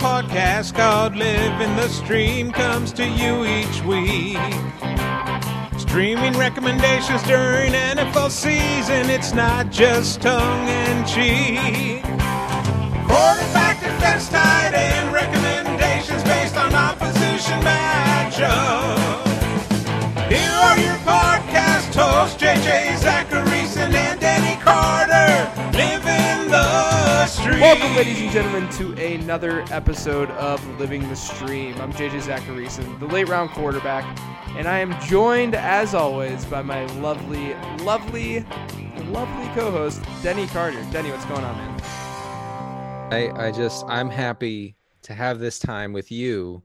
podcast called Living the Stream comes to you each week. Streaming recommendations during NFL season, it's not just tongue in cheek. Quarterback, defense, tight end Welcome, ladies and gentlemen, to another episode of Living the Stream. I'm JJ Zachariason, the late round quarterback, and I am joined, as always, by my lovely, lovely, lovely co-host, Denny Carter. Denny, what's going on, man? I, I just I'm happy to have this time with you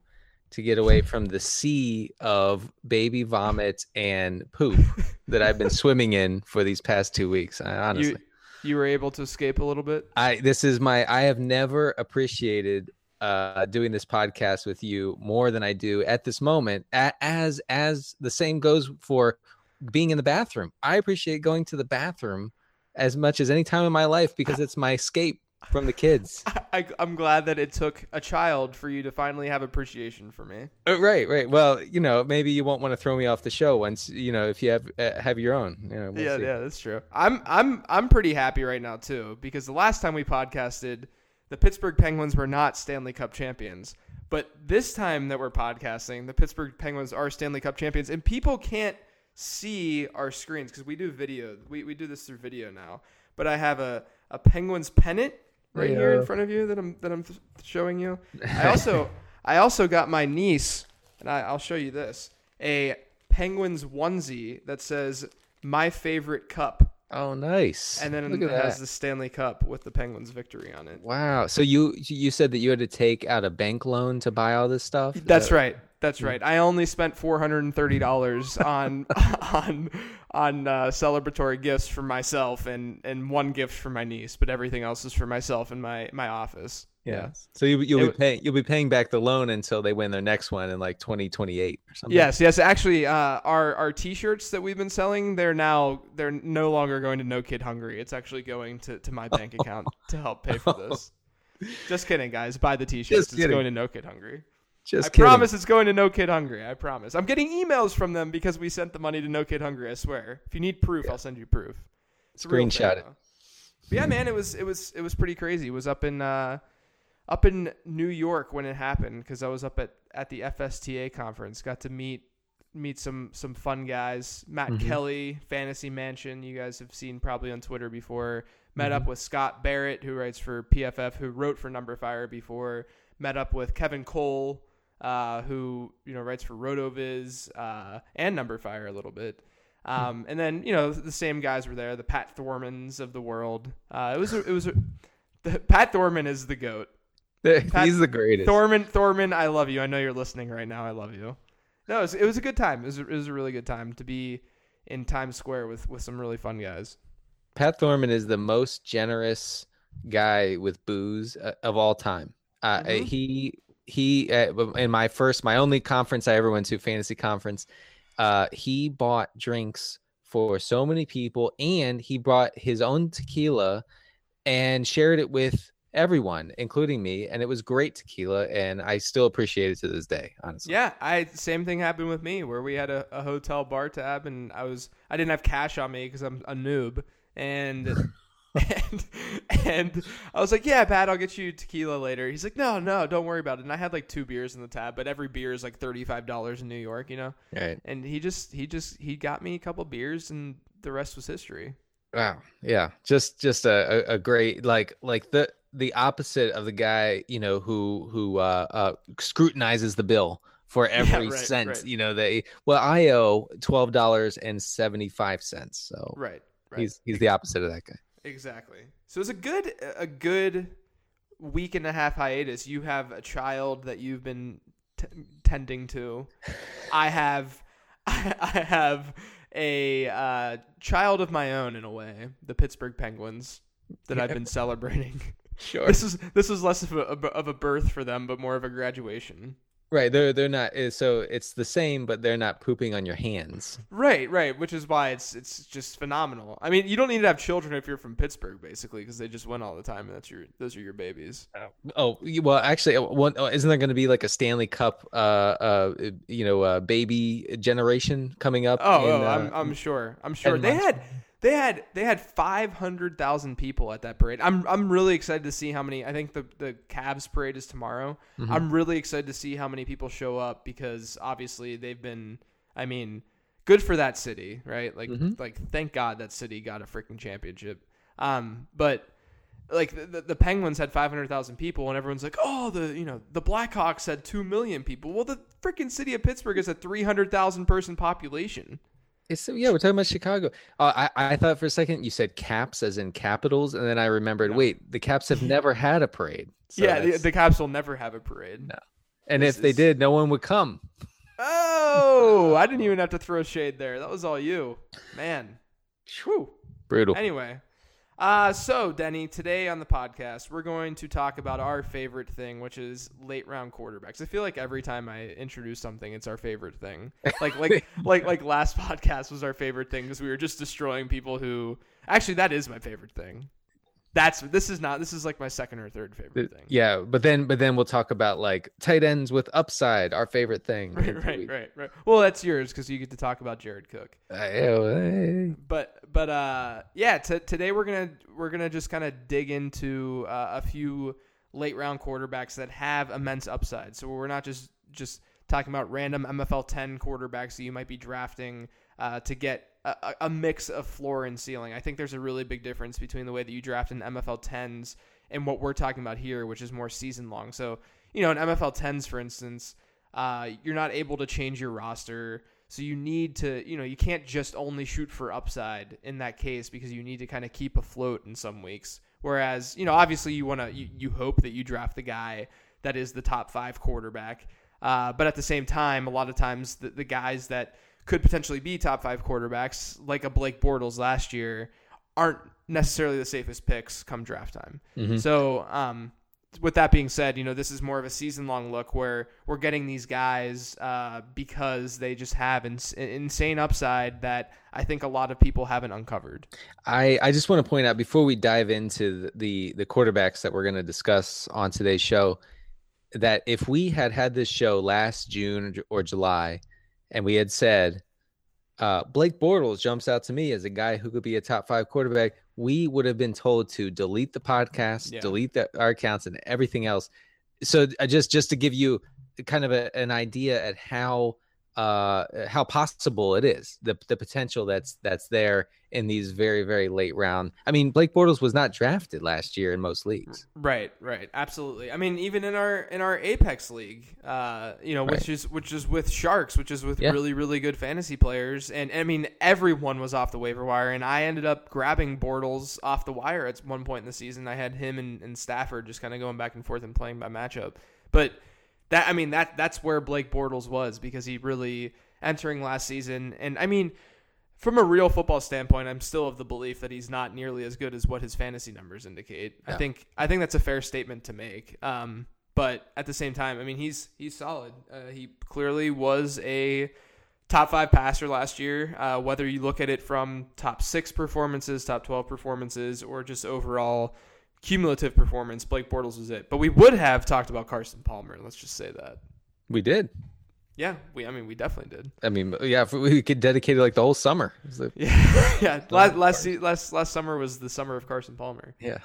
to get away from the sea of baby vomit and poop that I've been swimming in for these past two weeks. I, honestly, You, were able to escape a little bit. I this is my I have never appreciated uh doing this podcast with you more than I do at this moment. As as the same goes for being in the bathroom. I appreciate going to the bathroom as much as any time in my life because it's my escape from the kids. I, I'm glad that it took a child for you to finally have appreciation for me. Uh, right, right. Well, you know, maybe you won't want to throw me off the show once you know if you have uh, have your own. You know, we'll yeah, see. yeah, that's true. I'm I'm I'm pretty happy right now too because the last time we podcasted, the Pittsburgh Penguins were not Stanley Cup champions. But this time that we're podcasting, the Pittsburgh Penguins are Stanley Cup champions, and people can't see our screens because we do video. We we do this through video now. But I have a a Penguins pennant right here in front of you that I'm that I'm showing you. I also I also got my niece, and I, I'll show you this a Penguins onesie that says "My favorite cup," Oh, nice. and then Look it has that. the Stanley Cup with the Penguins' victory on it. Wow. So you you said that you had to take out a bank loan to buy all this stuff. That's Uh, right. That's right. I only spent four hundred and thirty dollars on on on uh, celebratory gifts for myself and and one gift for my niece, but everything else is for myself and my my office. Yeah. So you you'll It be paying you'll be paying back the loan until they win their next one in like 2028 or something. Yes, yes. Actually, uh, our our T-shirts that we've been selling, they're now they're no longer going to No Kid Hungry. It's actually going to, to my bank account to help pay for this. Just kidding, guys. Buy the T-shirts. Just it's going to No Kid Hungry. Just I kidding. promise it's going to No Kid Hungry. I promise. I'm getting emails from them because we sent the money to No Kid Hungry. I swear. If you need proof, I'll send you proof. It's Screenshot thing, it. But yeah, man, it was it was it was pretty crazy. It was up in uh, up in New York when it happened because I was up at at the FSTA conference. Got to meet meet some some fun guys. Matt Mhm. Kelly, Fantasy Mansion. You guys have seen probably on Twitter before. Met Mm-hmm. up with Scott Barrett, who writes for PFF, who wrote for Number Fire before. Met up with Kevin Cole, uh, who you know writes for Rotoviz uh, and Number Fire a little bit. Um, and then you know the same guys were there, the Pat Thormans of the world. Uh, it was a, it was a, the, Pat Thorman is the goat. Pat- He's the greatest. Thorman Thorman, I love you. I know you're listening right now. I love you. No, it was, it was a good time. It was, a, it was a really good time to be in Times Square with with some really fun guys. Pat Thorman is the most generous guy with booze uh, of all time. Uh, Mhm. He he uh, in my first my only conference I ever went to fantasy conference. Uh, he bought drinks for so many people, and he brought his own tequila and shared it with everyone, including me. And it was great tequila, and I still appreciate it to this day. Honestly, Yeah, I same thing happened with me where we had a, a hotel bar tab and I was I didn't have cash on me because I'm a noob and and and I was like, yeah, Pat, I'll get you tequila later. He's like, no, no, don't worry about it. And I had like two beers in the tab, but every beer is like thirty five dollars in New York, you know. right. And he just he just he got me a couple beers and the rest was history. Wow. Yeah. Just just a, a, great like like the the opposite of the guy, you know, who who uh, uh scrutinizes the bill for every right, cent. right. You know, they well, I owe twelve dollars and seventy five cents. So Right. Right. he's he's the opposite of that guy. Exactly. So it's a good a good week and a half hiatus. You have a child that you've been t- tending to. I have I have a uh, child of my own in a way, the Pittsburgh Penguins that I've been celebrating. Sure. This is this is less of a of a birth for them, but more of a graduation. Right, they're they're not. eh, So it's the same, but they're not pooping on your hands. Right, right, which is why it's it's just phenomenal. I mean, you don't need to have children if you're from Pittsburgh, basically, because they just win all the time, and that's your those are your babies. Oh y- well, actually, uh, one oh, isn't there going to be like a Stanley Cup, uh, uh, you know, uh, baby generation coming up? Oh, in, oh uh, I'm I'm sure. I'm sure they months had they had they had 500,000 people at that parade. I'm I'm really excited to see how many. I think the the Cavs parade is tomorrow. Mm-hmm. I'm really excited to see how many people show up because obviously they've been. I mean, good for that city, right? Like Mhm. like thank God that city got a freaking championship. Um, but like the, the, the Penguins had 500,000 people and everyone's like, "Oh, the, you know, the Blackhawks had 2 million people." Well, the freaking city of Pittsburgh is a 300,000 person population. It's yeah, we're talking about Chicago. Uh, I I thought for a second you said Caps as in capitals, and then I remembered. No. Wait, the Caps have never had a parade. So yeah, the, the Caps will never have a parade. No. and this if they did, no one would come. Oh, I didn't even have to throw shade there. That was all you, man. Whew. Brutal. Anyway, uh, so Denny, today on the podcast, we're going to talk about our favorite thing, which is late round quarterbacks. I feel like every time I introduce something, it's our favorite thing. Like like like like last podcast was our favorite thing because we were just destroying people who. Actually, that is my favorite thing. That's this is not this is like my second or third favorite thing. Yeah, but then but then we'll talk about like tight ends with upside, our favorite thing. Right, right, right, right. Well, that's yours because you get to talk about Jared Cook. Uh, hey. but but uh yeah t- today we're gonna we're gonna just kind of dig into uh, a few late round quarterbacks that have immense upside so we're not just just talking about random mfl 10 quarterbacks that you might be drafting uh, to get a, a- mix of floor and ceiling i think there's a really big difference between the way that you draft in mfl 10s and what we're talking about here which is more season long so you know in mfl 10s for instance uh, you're not able to change your roster so you need to, you know, you can't just only shoot for upside in that case because you need to kind of keep afloat in some weeks. Whereas, you know, obviously you want to, you, you hope that you draft the guy that is the top five quarterback. Uh, but at the same time, a lot of times the, the guys that could potentially be top five quarterbacks, like a Blake Bortles last year, aren't necessarily the safest picks come draft time. Mhm. So, um, with that being said, you know, this is more of a season long look where we're getting these guys uh, because they just have ins- insane upside that I think a lot of people haven't uncovered. I, I just want to point out before we dive into the the, the quarterbacks that we're going to discuss on today's show that if we had had this show last June or July and we had said uh, Blake Bortles jumps out to me as a guy who could be a top five quarterback, we would have been told to delete the podcast, Yeah. delete the, our accounts, and everything else. So uh, just just to give you kind of a, an idea at how uh how possible it is the the potential that's that's there in these very very late round i mean blake bortles was not drafted last year in most leagues Right, right, absolutely. I mean, even in our in our Apex league, uh, you know, which Right. is which is with sharks, which is with Yeah. really really good fantasy players, and, I mean, everyone was off the waiver wire, and I ended up grabbing Bortles off the wire at one point in the season. I had him and, and Stafford just kind of going back and forth and playing by matchup, but that I mean that that's where Blake Bortles was because he really entering last season, and I mean. From a real football standpoint, I'm still of the belief that he's not nearly as good as what his fantasy numbers indicate. I think I think that's a fair statement to make. Um, but at the same time, I mean, he's he's solid. Uh, he clearly was a top five passer last year. Uh, whether you look at it from top six performances, top twelve performances, or just overall cumulative performance, Blake Bortles was it. But we would have talked about Carson Palmer. Let's just say that. we did Yeah, we. I mean, we definitely did. i mean yeah if we could dedicate it like the whole summer the- Yeah, yeah. Last last last last summer was the summer of Carson Palmer. yeah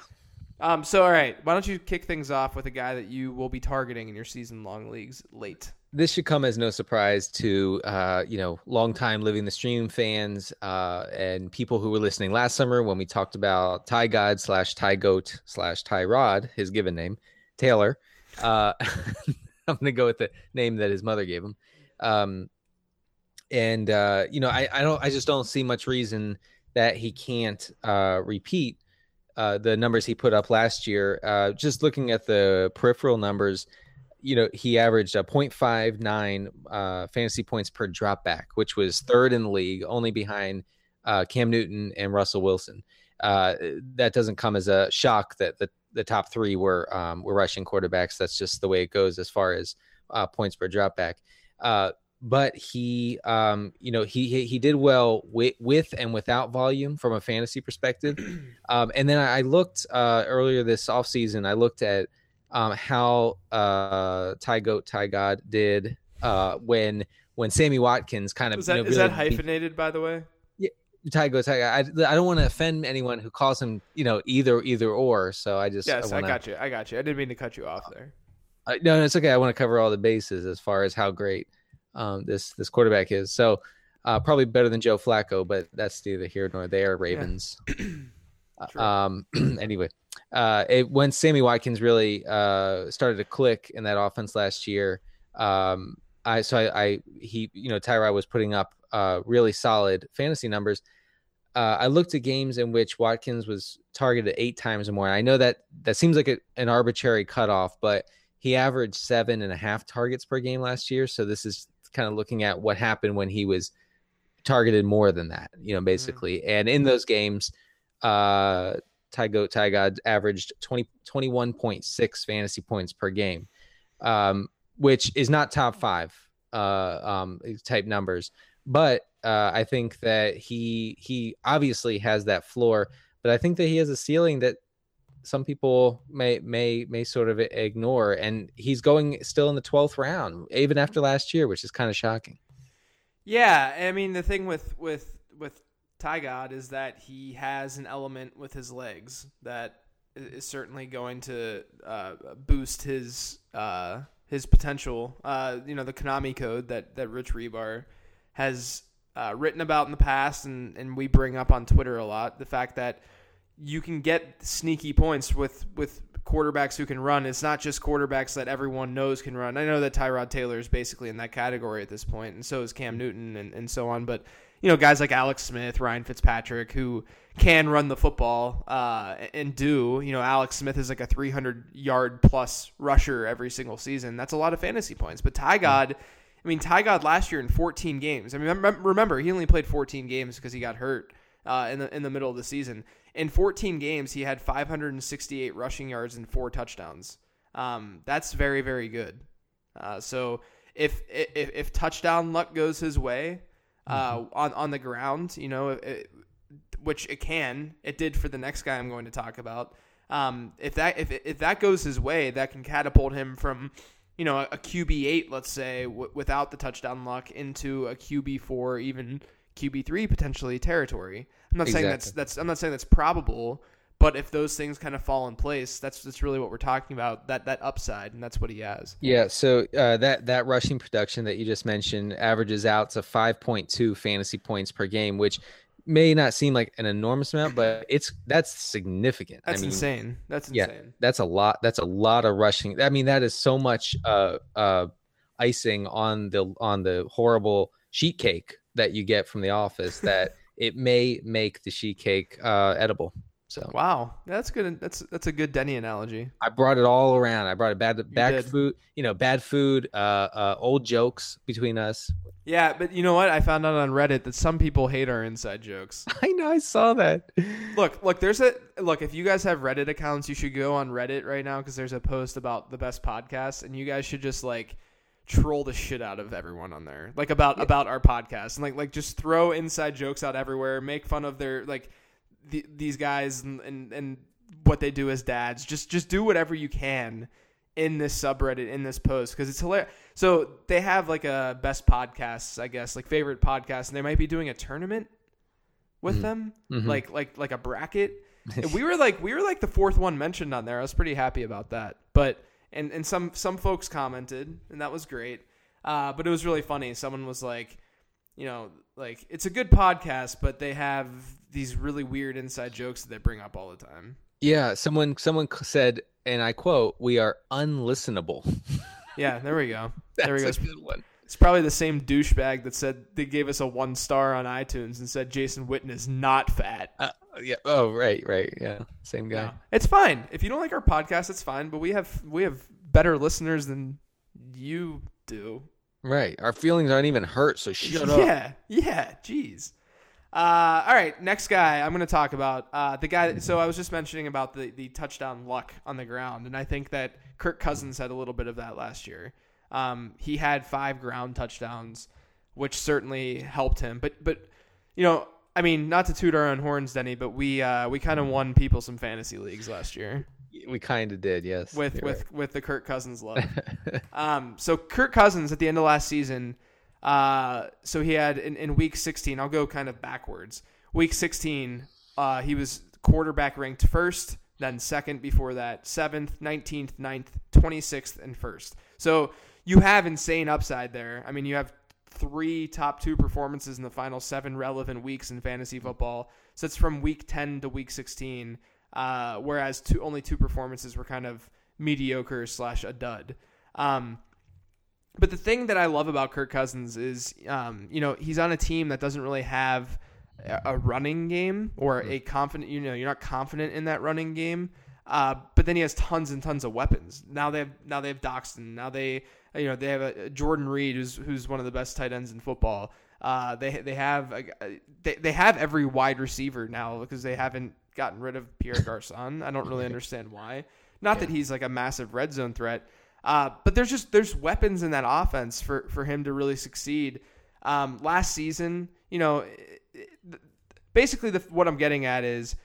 Um. So all right, why don't you kick things off with a guy that you will be targeting in your season long leagues late? This should come as no surprise to uh, you know long time living the stream fans uh, and people who were listening last summer when we talked about Ty God slash Ty Goat slash Ty Rod, his given name, Taylor. Uh, I'm gonna go with the name that his mother gave him. Um, and uh, you know, I, I don't I just don't see much reason that he can't uh, repeat uh, the numbers he put up last year. Uh, just looking at the peripheral numbers, you know, he averaged a 0.59 uh, fantasy points per drop back, which was third in the league, only behind uh, Cam Newton and Russell Wilson. Uh, that doesn't come as a shock that the, the top three were um, were rushing quarterbacks. That's just the way it goes as far as uh, points per dropback. Uh, but he, um, you know, he, he he did well with with and without volume from a fantasy perspective. Um, and then I looked uh, earlier this offseason, I looked at um, how uh, Ty Goat Ty God did uh, when when Sammy Watkins kind of is that, you know, is really that hyphenated by the way? Ty Goat Ty God. I, I don't want to offend anyone who calls him you know either either or. So I just Yes, I, wanna, got you. I got you. I didn't mean to cut you off there. Uh, no, no, it's okay. I want to cover all the bases as far as how great um, this this quarterback is. So uh, probably better than Joe Flacco, but that's neither here nor there. Ravens. Uh, True. um. anyway, uh, it, when Sammy Watkins really uh started to click in that offense last year, um, I so I, I he you know Tyrod was putting up uh really solid fantasy numbers. Uh, I looked at games in which Watkins was targeted eight times or more. And I know that that seems like a, an arbitrary cutoff, but he averaged seven and a half targets per game last year. So this is kind of looking at what happened when he was targeted more than that, you know, basically. And in those games, uh, Ty Goat Ty God averaged 20, 21.6 fantasy points per game, um, which is not top five uh, um, type numbers. But uh, I think that he he obviously has that floor, but I think that he has a ceiling that some people may may may sort of ignore, and he's going still in the twelfth round, even after last year, which is kind of shocking. Yeah, I mean the thing with with with Ty God is that he has an element with his legs that is certainly going to uh, boost his uh, his potential. Uh, you know, the Konami code that that Rich Hribar has uh, written about in the past, and and we bring up on Twitter a lot. The fact that you can get sneaky points with with quarterbacks who can run. It's not just quarterbacks that everyone knows can run. I know that Tyrod Taylor is basically in that category at this point, and so is Cam Newton and, and so on. But you know, guys like Alex Smith, Ryan Fitzpatrick, who can run the football uh, and do. You know, Alex Smith is like a 300 yard plus rusher every single season. That's a lot of fantasy points. But Ty God. I mean, Ty God last year in 14 games. I mean, remember he only played 14 games because he got hurt uh, in the in the middle of the season. In 14 games, he had 568 rushing yards and four touchdowns. Um, that's very very good. Uh, so if, if if touchdown luck goes his way uh, on on the ground, you know, it, which it can, it did for the next guy I'm going to talk about. Um, if that if if that goes his way, that can catapult him from you know, a QB eight, let's say, w- without the touchdown luck, into a QB four, even QB three potentially territory. I'm not saying that's that's I'm not saying that's probable, but if those things kind of fall in place, that's that's really what we're talking about. That that upside, and that's what he has. Yeah, so uh, that that rushing production that you just mentioned averages out to 5.2 fantasy points per game, which may not seem like an enormous amount, but it's that's significant. That's I mean, insane. That's yeah. insane. that's a lot. That's a lot of rushing. I mean, that is so much uh, uh, icing on the on the horrible sheet cake that you get from the office that it may make the sheet cake uh, edible. So Wow, that's good. That's that's a good Denny analogy. I brought it all around. I brought it bad did. food, you know, bad food, uh, uh, old jokes between us. Yeah, but you know what? I found out on Reddit that some people hate our inside jokes. I know, I saw that. Look, look, there's a look. If you guys have Reddit accounts, you should go on Reddit right now because there's a post about the best podcast, and you guys should just like troll the shit out of everyone on there, like about about our podcast, and like like just throw inside jokes out everywhere, make fun of their like the, these guys and, and and what they do as dads. Just just do whatever you can in this subreddit in this post because it's hilarious. So they have like a best podcasts, I guess, like favorite podcasts, and they might be doing a tournament with Mhm. them, Mhm. like like like a bracket. And we were like we were like the fourth one mentioned on there. I was pretty happy about that. But and and some some folks commented, and that was great. Uh, but it was really funny. Someone was like, you know, like it's a good podcast, but they have these really weird inside jokes that they bring up all the time. Yeah, someone someone said, and I quote, "We are unlistenable." Yeah, there we go. There we go. a good one. It's probably the same douchebag that said they gave us a one star on iTunes and said Jason Witten is not fat. Uh, yeah. Oh, right, right. Yeah, same guy. No. It's fine. If you don't like our podcast, it's fine. But we have we have better listeners than you do. Right. Our feelings aren't even hurt, so shut up. Yeah, yeah. Jeez. Uh, all right, next guy I'm going to talk about uh, the guy. So I was just mentioning about the the touchdown luck on the ground, and I think that Kirk Cousins had a little bit of that last year. Um, he had five ground touchdowns, which certainly helped him. But but you know, I mean, not to toot our own horns, Denny, but we uh, we kind of won people some fantasy leagues last year We kind of did, yes. with with with the Kirk Cousins love. um, so Kirk Cousins at the end of last season, uh, so he had in, in week 16. I'll go kind of backwards. Week 16, uh, he was quarterback ranked first, then second before that, seventh, 19th, 9th, 26th, and first. So you have insane upside there. I mean, you have three top two performances in the final seven relevant weeks in fantasy football. So it's from week 10 to week 16, uh, whereas two, only two performances were kind of mediocre slash a dud. Um, but the thing that I love about Kirk Cousins is, um, you know, he's on a team that doesn't really have a a running game or a confident. You know, you're not confident in that running game. Uh, but then he has tons and tons of weapons. Now they have now they have Doctson. Now they you know they have a, Jordan Reed who's who's one of the best tight ends in football. Uh, they they have a, they they have every wide receiver now because they haven't gotten rid of Pierre Garcon. I don't really understand why. Not that he's like a massive red zone threat, uh, but there's just there's weapons in that offense for for him to really succeed. Um, last season, you know, basically the, what I'm getting at is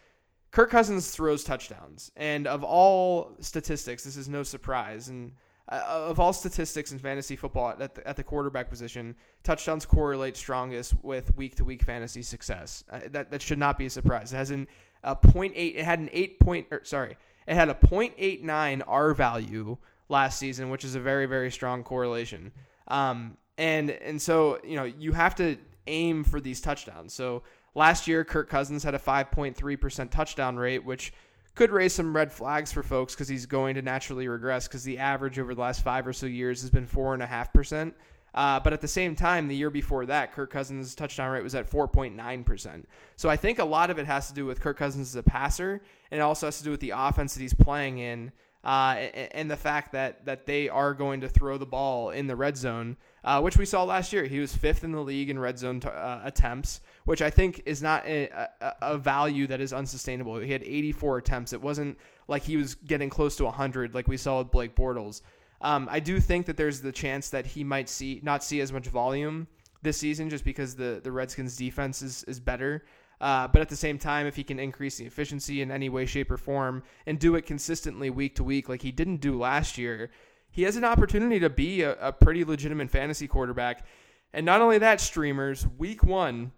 Kirk Cousins throws touchdowns, and of all statistics, this is no surprise. And uh, of all statistics in fantasy football at the, at the quarterback position, touchdowns correlate strongest with week to week fantasy success. Uh, that that should not be a surprise. It has an a eight. It had an eight point. Or, sorry, it had a point eight nine R value last season, which is a very very strong correlation. Um, and and so you know you have to aim for these touchdowns. So last year, Kirk Cousins had a 5.3% touchdown rate, which could raise some red flags for folks because he's going to naturally regress because the average over the last five or so years has been 4.5%. Uh, but at the same time, the year before that, Kirk Cousins' touchdown rate was at 4.9%. So I think a lot of it has to do with Kirk Cousins as a passer, and it also has to do with the offense that he's playing in. Uh, and, the fact that that they are going to throw the ball in the red zone, uh, which we saw last year. He was fifth in the league in red zone t- uh, attempts, which I think is not a, a, a value that is unsustainable. He had 84 attempts. It wasn't like he was getting close to 100 like we saw with Blake Bortles. Um, I do think that there's the chance that he might see not see as much volume this season just because the the Redskins defense is is better. Uh, but at the same time, if he can increase the efficiency in any way, shape, or form and do it consistently week to week, like he didn't do last year, he has an opportunity to be a, a pretty legitimate fantasy quarterback. And not only that, streamers, week one,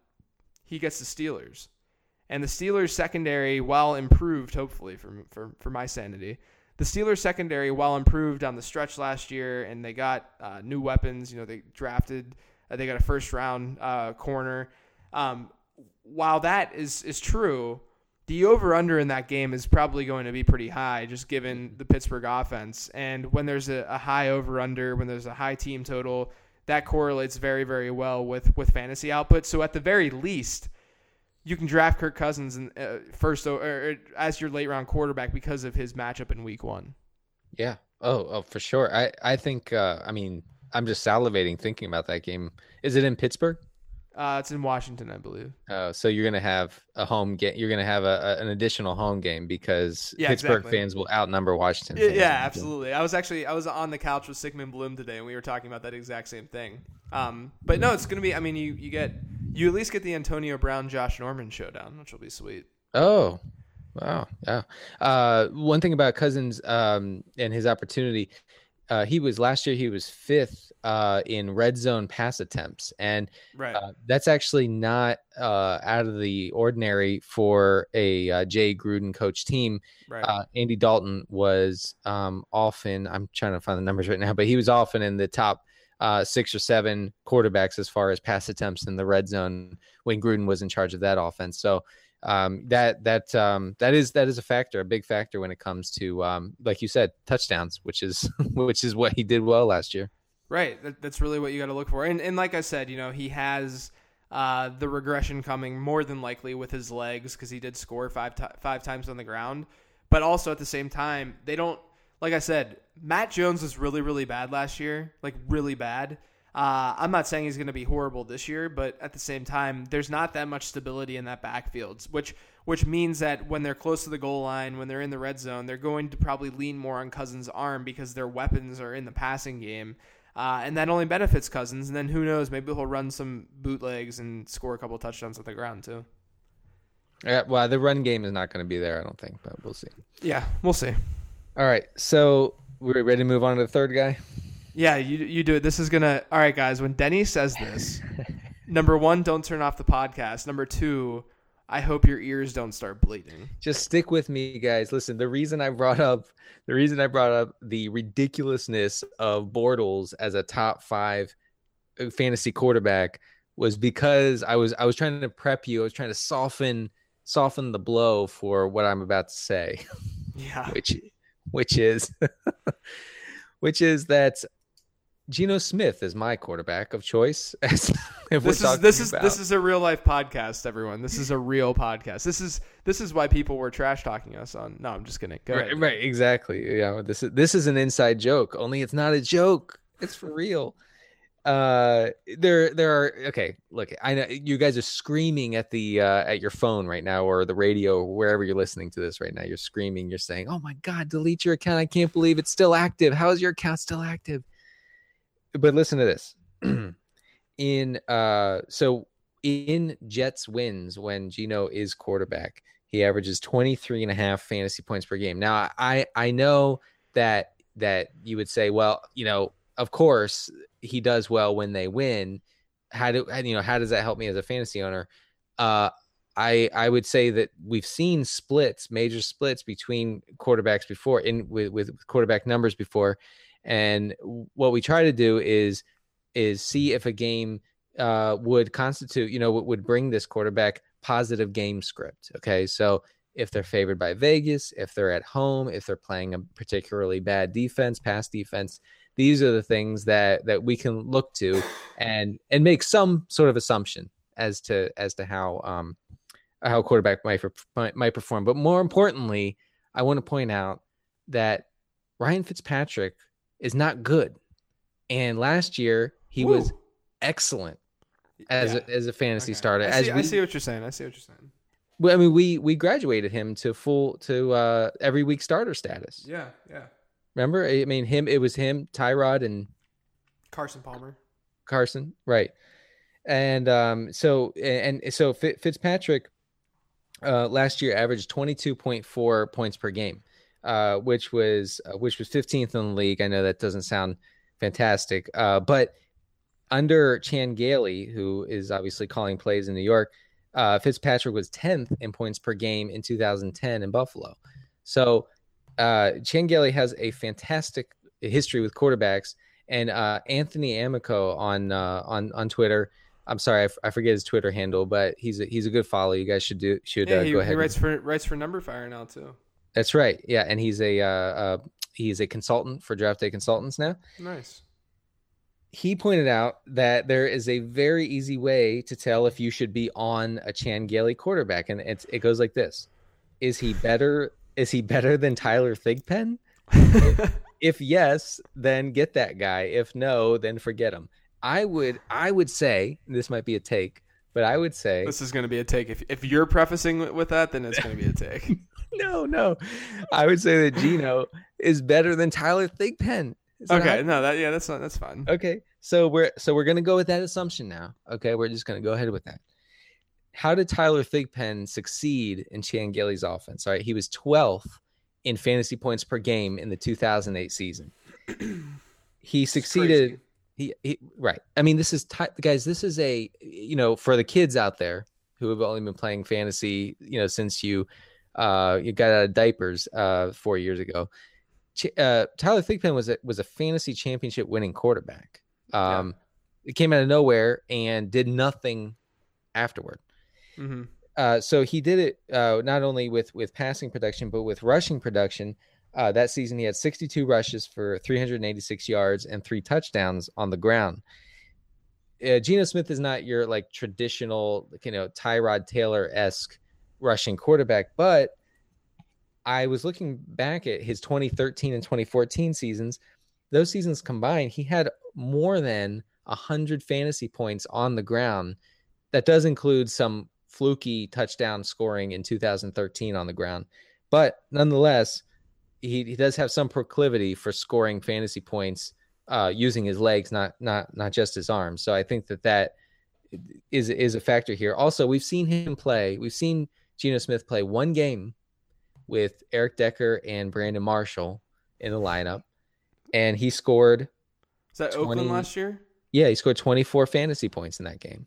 he gets the Steelers. And the Steelers secondary, while improved, hopefully for, for, for my sanity, the Steelers secondary, while improved on the stretch last year, and they got uh, new weapons. You know, they drafted, uh, they got a first round uh, corner. Um, while that is is true, the over under in that game is probably going to be pretty high, just given the Pittsburgh offense. And when there's a, a high over under, when there's a high team total, that correlates very very well with with fantasy output. So at the very least, you can draft Kirk Cousins in, uh, first or, or as your late round quarterback because of his matchup in Week One. Yeah. Oh, oh, for sure. I I think. Uh, I mean, I'm just salivating thinking about that game. Is it in Pittsburgh? Uh, it's in Washington, I believe. Oh, so you're gonna have a home game. You're gonna have a, a- an additional home game because Yeah, Pittsburgh exactly. fans will outnumber Washington. Yeah, fans yeah, absolutely. I was actually I was on the couch with Sigmund Bloom today, and we were talking about that exact same thing. Um, but no, it's gonna be. I mean, you you get you at least get the Antonio Brown Josh Norman showdown, which will be sweet. Oh, wow. Yeah. Uh, one thing about Cousins um, and his opportunity, uh, he was last year. He was fifth uh, in red zone pass attempts, and Right. uh, that's actually not uh, out of the ordinary for a uh, Jay Gruden coach team. right. Uh, Andy Dalton was um, often, I'm trying to find the numbers right now, but he was often in the top uh, six or seven quarterbacks as far as pass attempts in the red zone when Gruden was in charge of that offense. So um, that that um, that is that is a factor, a big factor when it comes to, um, like you said, touchdowns, which is which is what he did well last year. Right. That, that's really what you got to look for. And and like I said, you know, he has uh, the regression coming more than likely with his legs because he did score five ti five times on the ground. But also at the same time, they don't. Like I said, Matt Jones was really really bad last year, like really bad. Uh, I'm not saying he's going to be horrible this year, but at the same time, there's not that much stability in that backfield, which which means that when they're close to the goal line, when they're in the red zone, they're going to probably lean more on Cousins' arm because their weapons are in the passing game. Uh, and that only benefits Cousins. And then who knows? Maybe he'll run some bootlegs and score a couple touchdowns at the ground too. Yeah, well, the run game is not going to be there, I don't think, but we'll see. Yeah, we'll see. All right, so we're ready to move on to the third guy. Yeah, you you do it. This is gonna. All right, guys. When Denny says this, number one, don't turn off the podcast. Number two, I hope your ears don't start bleeding. Just stick with me, guys. Listen, the reason I brought up the reason I brought up the ridiculousness of Bortles as a top five uh, fantasy quarterback was because I was I was trying to prep you. I was trying to soften soften the blow for what I'm about to say. Yeah. which which is which is that Geno Smith is my quarterback of choice. As if we're This is this is about- this is a real life podcast, everyone. This is a real podcast. This is this is why people were trash talking us on. No, I'm just kidding. Go right, ahead. right, exactly. Yeah, this is this is an inside joke. Only it's not a joke. It's for real. Uh, there, there are. Okay, look, I know you guys are screaming at the uh, at your phone right now, or the radio, or wherever you're listening to this right now. You're screaming. You're saying, "Oh my God, delete your account! I can't believe it's still active. How is your account still active?" But listen to this. in uh, so in Jets wins when Geno is quarterback, he averages 23 and a half fantasy points per game. Now, I I know that that you would say, well, you know, of course he does well when they win. How do you know? How does that help me as a fantasy owner? Uh, I I would say that we've seen splits, major splits between quarterbacks before, in with with quarterback numbers before, and what we try to do is is see if a game uh, would constitute, you know, would, would bring this quarterback positive game script. Okay, so if they're favored by Vegas, if they're at home, if they're playing a particularly bad defense, pass defense, these are the things that that we can look to and and make some sort of assumption as to as to how um how quarterback might, might perform. But more importantly, I want to point out that Ryan Fitzpatrick is not good, and last year he Woo. was excellent as Yeah. a, as a fantasy Okay. starter. I as see, we, I see what you're saying. I see what you're saying. well, I mean, we we graduated him to full to uh, every week starter status. Yeah, yeah. Remember, I mean, him. It was him, Tyrod, and Carson Palmer. Carson, right? And um, so and, and so Fitzpatrick uh, last year averaged twenty two point four points per game, uh, which was uh, which was fifteenth in the league. I know that doesn't sound fantastic, uh, but under Chan Gailey, who is obviously calling plays in New York, uh, Fitzpatrick was tenth in points per game in 2010 in Buffalo. So uh, Chan Gailey has a fantastic history with quarterbacks, and uh, Anthony Amico on uh, on on Twitter. I'm sorry, I, f- I forget his Twitter handle, but he's a, he's a good follow. You guys should do should Yeah, uh, he, go he ahead. and- writes for writes for Number Fire now too. That's right. Yeah, and he's a uh, uh, he's a consultant for Draft Day Consultants now. Nice. He pointed out that there is a very easy way to tell if you should be on a Chan Gailey quarterback, and it's, it goes like this: Is he better? Is he better than Tyler Thigpen? if yes, then get that guy. If no, then forget him. I would I would say this might be a take, but I would say This is going to be a take. If if you're prefacing with that, then it's going to be a take. no, no. I would say that Geno is better than Tyler Thigpen. Is okay, how- no, that yeah, that's not, that's fine. Okay. So we're so we're gonna go with that assumption now. Okay, we're just gonna go ahead with that. How did Tyler Thigpen succeed in Chan Gailey's offense? All right, he was 12th in fantasy points per game in the 2008 season. He succeeded. He, he right. I mean, this is Ty- guys. This is a you know for the kids out there who have only been playing fantasy, you know, since you uh you got out of diapers uh four years ago. Ch- uh, Tyler Thigpen was a was a fantasy championship winning quarterback. Um, it came out of nowhere and did nothing afterward. hmm Uh, so he did it uh, not only with with passing production but with rushing production. Uh, that season, he had 62 rushes for 386 yards and three touchdowns on the ground. Uh, Geno Smith is not your like traditional, you know, Tyrod Taylor esque rushing quarterback, but I was looking back at his 2013 and 2014 seasons. Those seasons combined, he had more than 100 fantasy points on the ground. That does include some fluky touchdown scoring in 2013 on the ground. But nonetheless, he, he does have some proclivity for scoring fantasy points uh, using his legs, not not not just his arms. So I think that that is is a factor here. Also, we've seen him play. We've seen Geno Smith play one game with Eric Decker and Brandon Marshall in the lineup, and he scored. Is that 20, Oakland last year? Yeah, he scored 24 fantasy points in that game.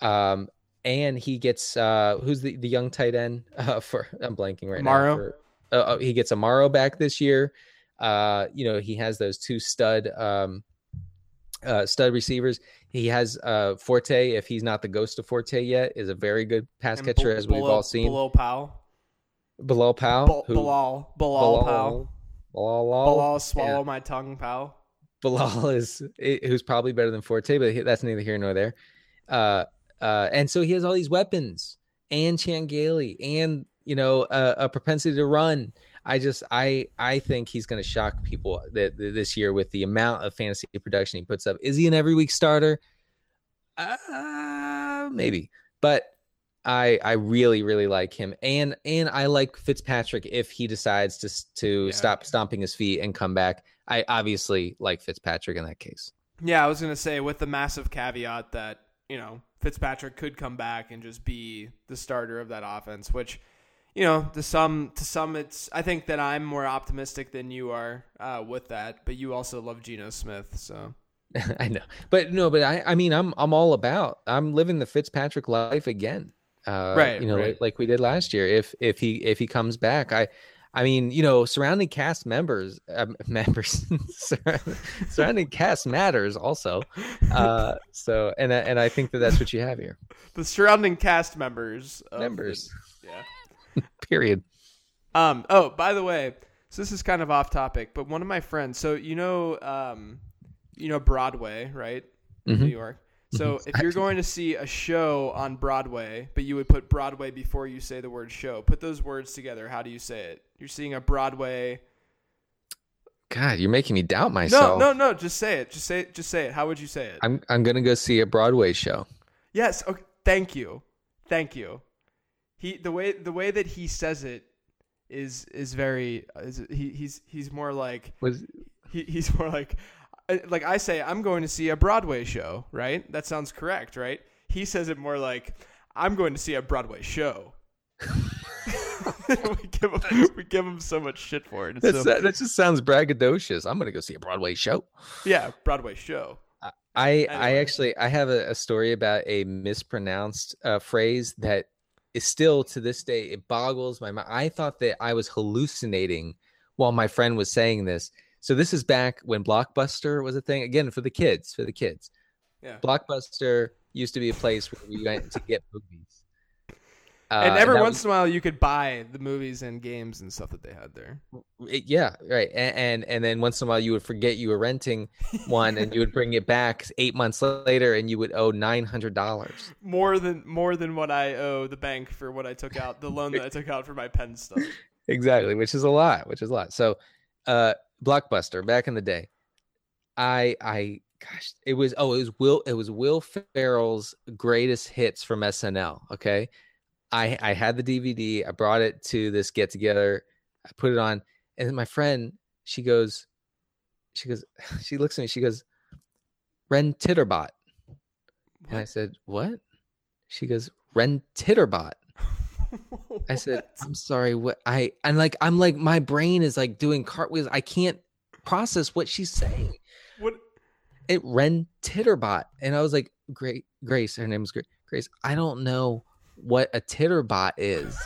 Um, and he gets uh, who's the, the young tight end uh, for I'm blanking right now. For, uh, he gets Amaro back this year. Uh, you know, he has those two stud um, uh, stud receivers. He has uh, Forte, if he's not the ghost of Forte yet, is a very good pass and catcher, as we've all seen. Bilal Powell. Bilal Powell. B- Bilal. Bilal Powell. Bilal. Bilal, swallow yeah. my tongue, Powell. Bilal is who's probably better than Forte, but that's neither here nor there. Uh, uh, and so he has all these weapons and Chan Gailey and you know a, a propensity to run I just I I think he's going to shock people that, this year with the amount of fantasy production he puts up. Is he an every week starter? Uh, maybe, but I I really really like him, and and I like Fitzpatrick if he decides to to yeah. stop stomping his feet and come back. I obviously like Fitzpatrick in that case. Yeah, I was gonna say with the massive caveat that you know Fitzpatrick could come back and just be the starter of that offense, which you know, to some to some, it's. I think that I'm more optimistic than you are uh, with that. But you also love Geno Smith, so. I know, but no, but I, I mean, I'm, I'm all about. I'm living the Fitzpatrick life again. Uh, right. You know, right. Like, like we did last year. If, if he, if he comes back, I, I mean, you know, surrounding cast members, uh, members, surrounding cast matters also. Uh, so, and and I think that that's what you have here. The surrounding cast members. Members. The, yeah. Period. Um. Oh, by the way, so this is kind of off topic, but one of my friends. So you know, um, you know Broadway, right? Mm-hmm. New York. So if you're going to see a show on Broadway, but you would put Broadway before you say the word show, put those words together. How do you say it? You're seeing a Broadway. God, you're making me doubt myself. No, no, no. Just say it. Just say it. Just say it. How would you say it? I'm I'm gonna go see a Broadway show. Yes. Okay. Thank you. Thank you he the way the way that he says it is is very is, he he's he's more like was he, he's more like like I say I'm going to see a Broadway show, right? That sounds correct, right? He says it more like I'm going to see a Broadway show. we give him we give him so much shit for it. So, that just sounds braggadocious. I'm going to go see a Broadway show. Yeah, Broadway show. I anyway. I actually I have a, a story about a mispronounced uh, phrase that is still to this day it boggles my mind. I thought that I was hallucinating while my friend was saying this. So this is back when Blockbuster was a thing again for the kids, for the kids. Yeah. Blockbuster used to be a place where we went to get movies. Uh, and every once was, in a while, you could buy the movies and games and stuff that they had there. It, yeah, right. And, and, and then once in a while, you would forget you were renting one, and you would bring it back eight months later, and you would owe nine hundred dollars. More than more than what I owe the bank for what I took out, the loan that I took out for my pen stuff. Exactly, which is a lot. Which is a lot. So, uh, Blockbuster back in the day, I I gosh, it was oh it was Will it was Will Ferrell's greatest hits from SNL. Okay, I I had the DVD. I brought it to this get together. I put it on, and then my friend she goes, she goes, she looks at me. She goes, Ren Titterbot, and I said, what? She goes, Ren Titterbot. I said, I'm sorry. What I and like I'm like my brain is like doing cartwheels. I can't process what she's saying. What? It Ren Titterbot, and I was like, Great Grace. Her name was Grace. I don't know what a titterbot is.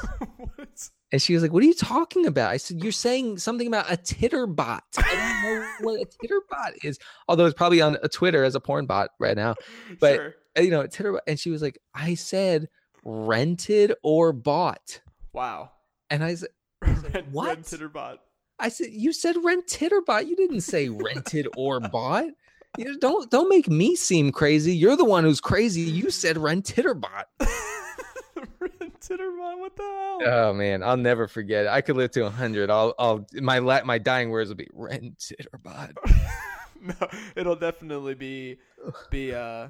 and she was like, What are you talking about? I said, You're saying something about a titterbot. I don't know what a titterbot is. Although it's probably on a Twitter as a porn bot right now. But sure. Uh, you know, titterbot. And she was like, I said rented or bought. Wow. And I said, I said What? Rent titterbot. I said, You said rent titterbot. You didn't say rented or bought. You know, don't don't make me seem crazy. You're the one who's crazy. You said rent titterbot. Titterbot, what the hell? Oh man, I'll never forget it. I could live to a hundred. I'll, I'll, my la- my dying words will be rent Titterbot. no, it'll definitely be, be uh,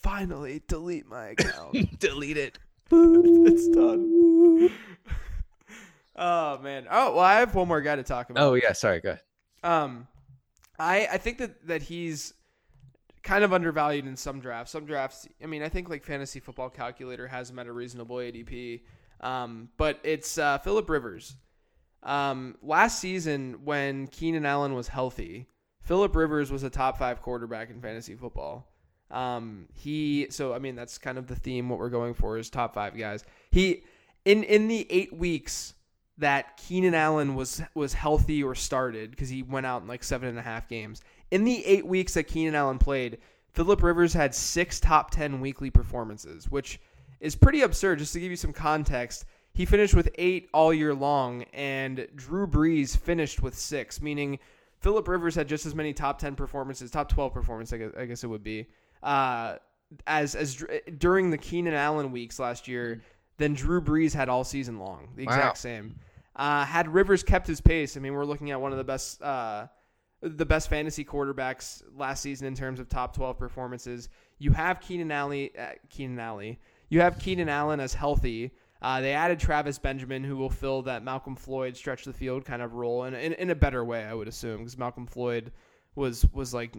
finally delete my account. delete it. it's done. oh man. Oh well, I have one more guy to talk about. Oh yeah, sorry. Go ahead. Um, I I think that that he's kind of undervalued in some drafts. Some drafts, I mean, I think like Fantasy Football Calculator has him at a reasonable ADP, um, but it's uh, Philip Rivers. Um, last season, when Keenan Allen was healthy, Philip Rivers was a top five quarterback in fantasy football. Um, he so I mean that's kind of the theme. What we're going for is top five guys. He in in the eight weeks that Keenan Allen was was healthy or started because he went out in like seven and a half games. In the eight weeks that Keenan Allen played, Philip Rivers had six top ten weekly performances, which is pretty absurd. Just to give you some context, he finished with eight all year long, and Drew Brees finished with six, meaning Philip Rivers had just as many top ten performances, top twelve performances, I guess, I guess it would be, uh, as as during the Keenan Allen weeks last year than Drew Brees had all season long. The exact Wow. same. Uh, had Rivers kept his pace, I mean, we're looking at one of the best, uh, the best fantasy quarterbacks last season in terms of top twelve performances. You have Keenan Allen, uh, Keenan Allen. You have Keenan Allen as healthy. Uh, they added Travis Benjamin, who will fill that Malcolm Floyd stretch the field kind of role, and in, in a better way, I would assume, because Malcolm Floyd was was like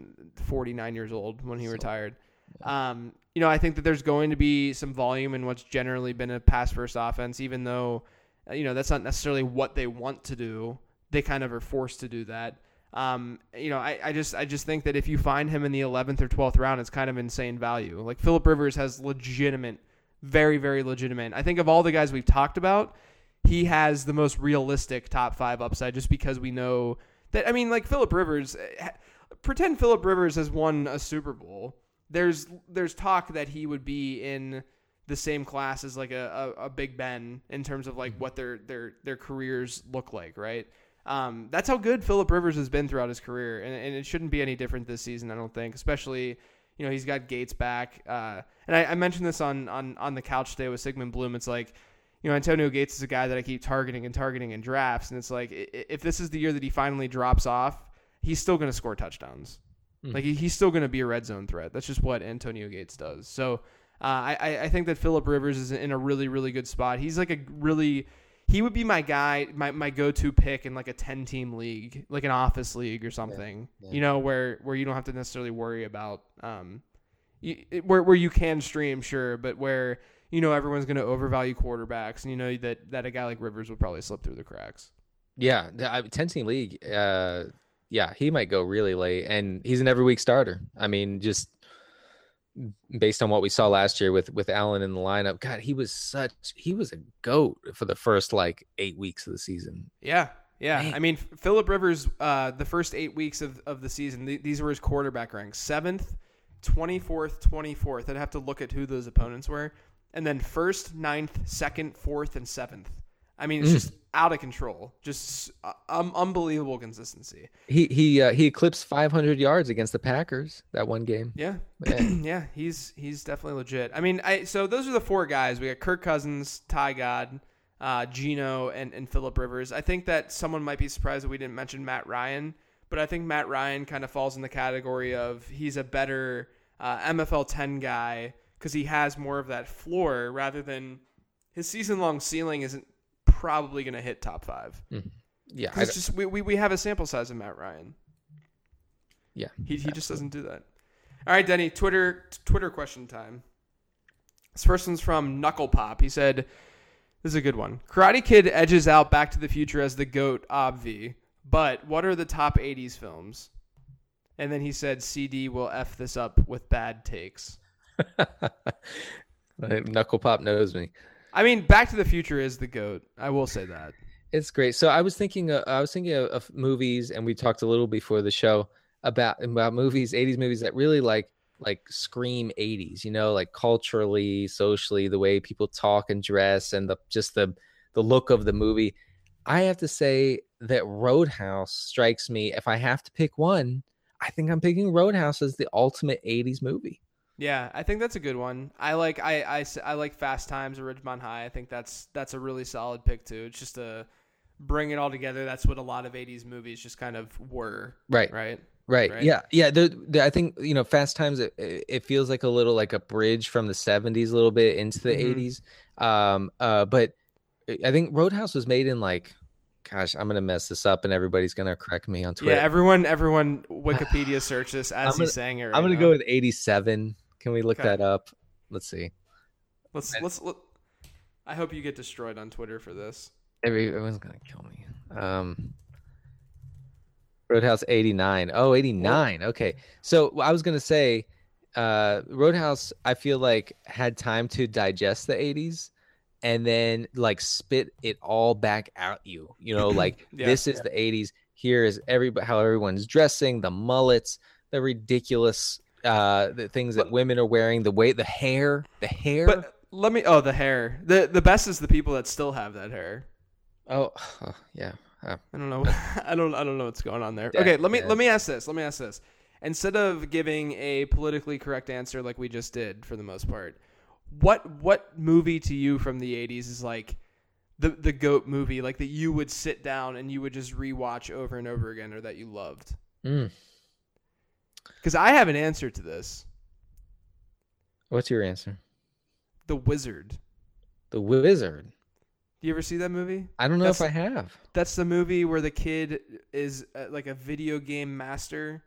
49 years old when he retired. Um, you know, I think that there's going to be some volume in what's generally been a pass first offense, even though, uh, you know, that's not necessarily what they want to do. They kind of are forced to do that. Um, you know, I, I just I just think that if you find him in the 11th or 12th round, it's kind of insane value. Like Philip Rivers has legitimate, very very legitimate. I think of all the guys we've talked about, he has the most realistic top five upside, just because we know that. I mean, like Philip Rivers, eh, pretend Philip Rivers has won a Super Bowl. There's there's talk that he would be in the same class as like a, a, a Big Ben in terms of like what their their their careers look like, right? Um, that's how good Philip Rivers has been throughout his career, and, and it shouldn't be any different this season. I don't think, especially you know he's got Gates back, uh, and I, I mentioned this on on on the couch today with Sigmund Bloom. It's like you know Antonio Gates is a guy that I keep targeting and targeting in drafts, and it's like if this is the year that he finally drops off, he's still going to score touchdowns. Mhm. Like he, he's still going to be a red zone threat. That's just what Antonio Gates does. So uh, I I- I think that Philip Rivers is in a really really good spot. He's like a really he would be my guy, my, my go to pick in like a ten team league, like an office league or something. yeah. You know where where you don't have to necessarily worry about um, you, where where you can stream sure, but where you know everyone's going to overvalue quarterbacks, and you know that that a guy like Rivers would probably slip through the cracks. Yeah, the- ten team league. Uh, yeah, he might go really late, and he's an every week starter. I mean, just based on what we saw last year with with Allen in the lineup, God, he was such he was a goat for the first like eight weeks of the season. Yeah, yeah. Man. I mean, Philip Rivers, uh, the first eight weeks of, of the season, th- these were his quarterback ranks: seventh, twenty fourth, twenty fourth. I'd have to look at who those opponents were, and then first, ninth, second, fourth, and seventh. I mean, it's Mm. just out of control. Just uh, um, unbelievable consistency. He he uh, he eclipsed 500 yards against the Packers that one game. Yeah, Yeah. He's he's definitely legit. I mean, I so those are the four guys. We got Kirk Cousins, Tyrod, uh, Geno, and and Philip Rivers. I think that someone might be surprised that we didn't mention Matt Ryan, but I think Matt Ryan kind of falls in the category of he's a better uh, MFL 10 guy because he has more of that floor rather than his season long ceiling isn't probably going to hit top five. Mm-hmm. Yeah, 'Cause I it's just we, we, we have a sample size of Matt Ryan. Yeah, He, he just doesn't do that. All right, Denny, Twitter Twitter question time. This person's from Knuckle Pop. He said, This is a good one. Karate Kid edges out Back to the Future as the GOAT, obvi. But what are the top 80s films? And then he said, CD will F this up with bad takes. Knuckle Pop knows me. I mean, Back to the Future is the GOAT. I will say that. It's great. So I was thinking, uh, I was thinking of, of movies, and we talked a little before the show about about movies, '80s movies that really like like scream '80s. You know, like culturally, socially, the way people talk and dress, and the just the the look of the movie. I have to say that Roadhouse strikes me. If I have to pick one, I think I'm picking Roadhouse as the ultimate '80s movie. Yeah, I think that's a good one. I like I, I, I like Fast Times at Ridgemont High. I think that's that's a really solid pick too. It's just a bring it all together. That's what a lot of '80s movies just kind of were, Right. right? Right. right? Yeah. Yeah. The, the, I think you know, Fast Times. It, it feels like a little like a bridge from the '70s, a little bit into the Mhm. '80s. Um. Uh. But I think Roadhouse was made in like, gosh, I'm gonna mess this up, and everybody's gonna correct me on Twitter. Yeah, everyone, everyone, Wikipedia search this as I'm he's saying it. Right I'm gonna now. go with 87. Can we look Okay. that up? Let's see. Let's let's. Let, I hope you get destroyed on Twitter for this. Everyone's gonna kill me. Um, Roadhouse 89. Oh, 89. Okay. So I was gonna say, uh, Roadhouse. I feel like had time to digest the 80s, and then like spit it all back at you. You know, like Yeah. this is the 80s. Here is every how everyone's dressing, the mullets, the ridiculous uh the things that women are wearing, the way the hair, the hair. But let me. Oh, the hair. the The best is the people that still have that hair. oh, oh, yeah. Uh, I don't know. I don't. I don't know what's going on there. Okay, let me dead. let me ask this. Let me ask this. Instead of giving a politically correct answer like we just did for the most part, what what movie to you from the '80s is like the the goat movie, like that you would sit down and you would just rewatch over and over again, or that you loved? mm. Because I have an answer to this. What's your answer? The Wizard. The Wizard. Do you ever see that movie? I don't know if I have. That's the movie where the kid is uh, like a video game master,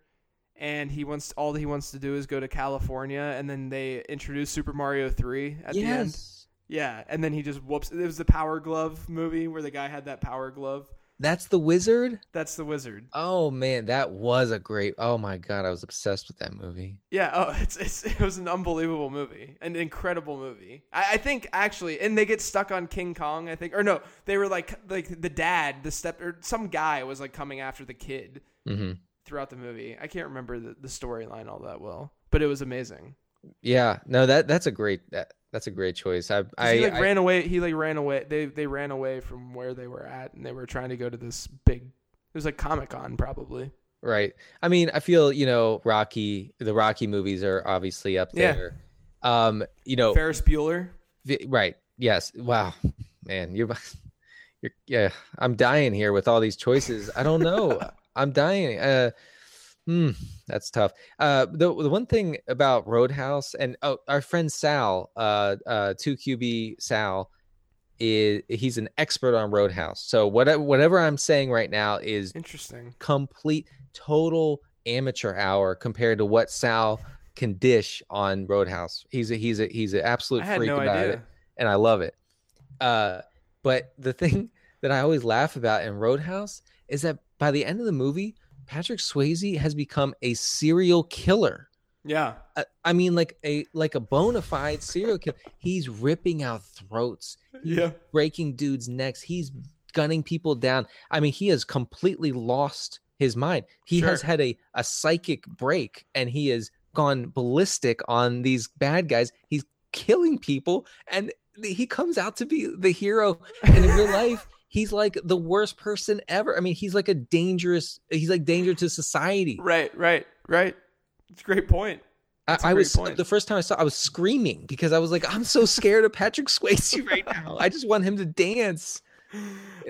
and he wants all he wants to do is go to California, and then they introduce Super Mario Three at the end. yes. Yeah, and then he just whoops. It was the Power Glove movie where the guy had that power glove. That's the Wizard? That's the wizard. Oh man, that was a great. Oh my god, I was obsessed with that movie. Yeah. Oh, it's, it's it was an unbelievable movie, an incredible movie. I, I think actually, and they get stuck on King Kong. I think, or no, they were like like the dad, the step, or some guy was like coming after the kid hmm throughout the movie. I can't remember the, the storyline all that well, but it was amazing. Yeah, no that that's a great that, that's a great choice. I I, he like I- ran away. He like ran away. They they ran away from where they were at, and they were trying to go to this big. It was like Comic Con, probably. right. I mean, I feel you know Rocky. The Rocky movies are obviously up Yeah. there. Um, you know, Ferris Bueller. right? Yes. Wow, man, you're you're yeah. I'm dying here with all these choices. I don't know. I'm dying. Uh, hmm, that's tough. Uh, the the one thing about Roadhouse and oh, our friend Sal, uh, uh, two QB Sal, is he's an expert on Roadhouse. So whatever whatever I'm saying right now is Interesting. complete total amateur hour compared to what Sal can dish on Roadhouse. He's a he's a he's an absolute freak no about idea. it and I love it. Uh, but the thing that I always laugh about in Roadhouse is that by the end of the movie, Patrick Swayze has become a serial killer. Yeah. Uh, I mean, like a like a bona fide serial killer. He's ripping out throats. He's Yeah. breaking dudes' necks. He's gunning people down. I mean, he has completely lost his mind. He has had a, a psychic break and he has gone ballistic on these bad guys. He's killing people and he comes out to be the hero. And in real life, he's like the worst person ever. I mean, he's like a dangerous, he's like danger to society. Right. Right. Right. It's a great point. I, I, was point. the first time I saw, I was screaming because I was like, I'm so scared of Patrick Swayze right now. I just want him to dance.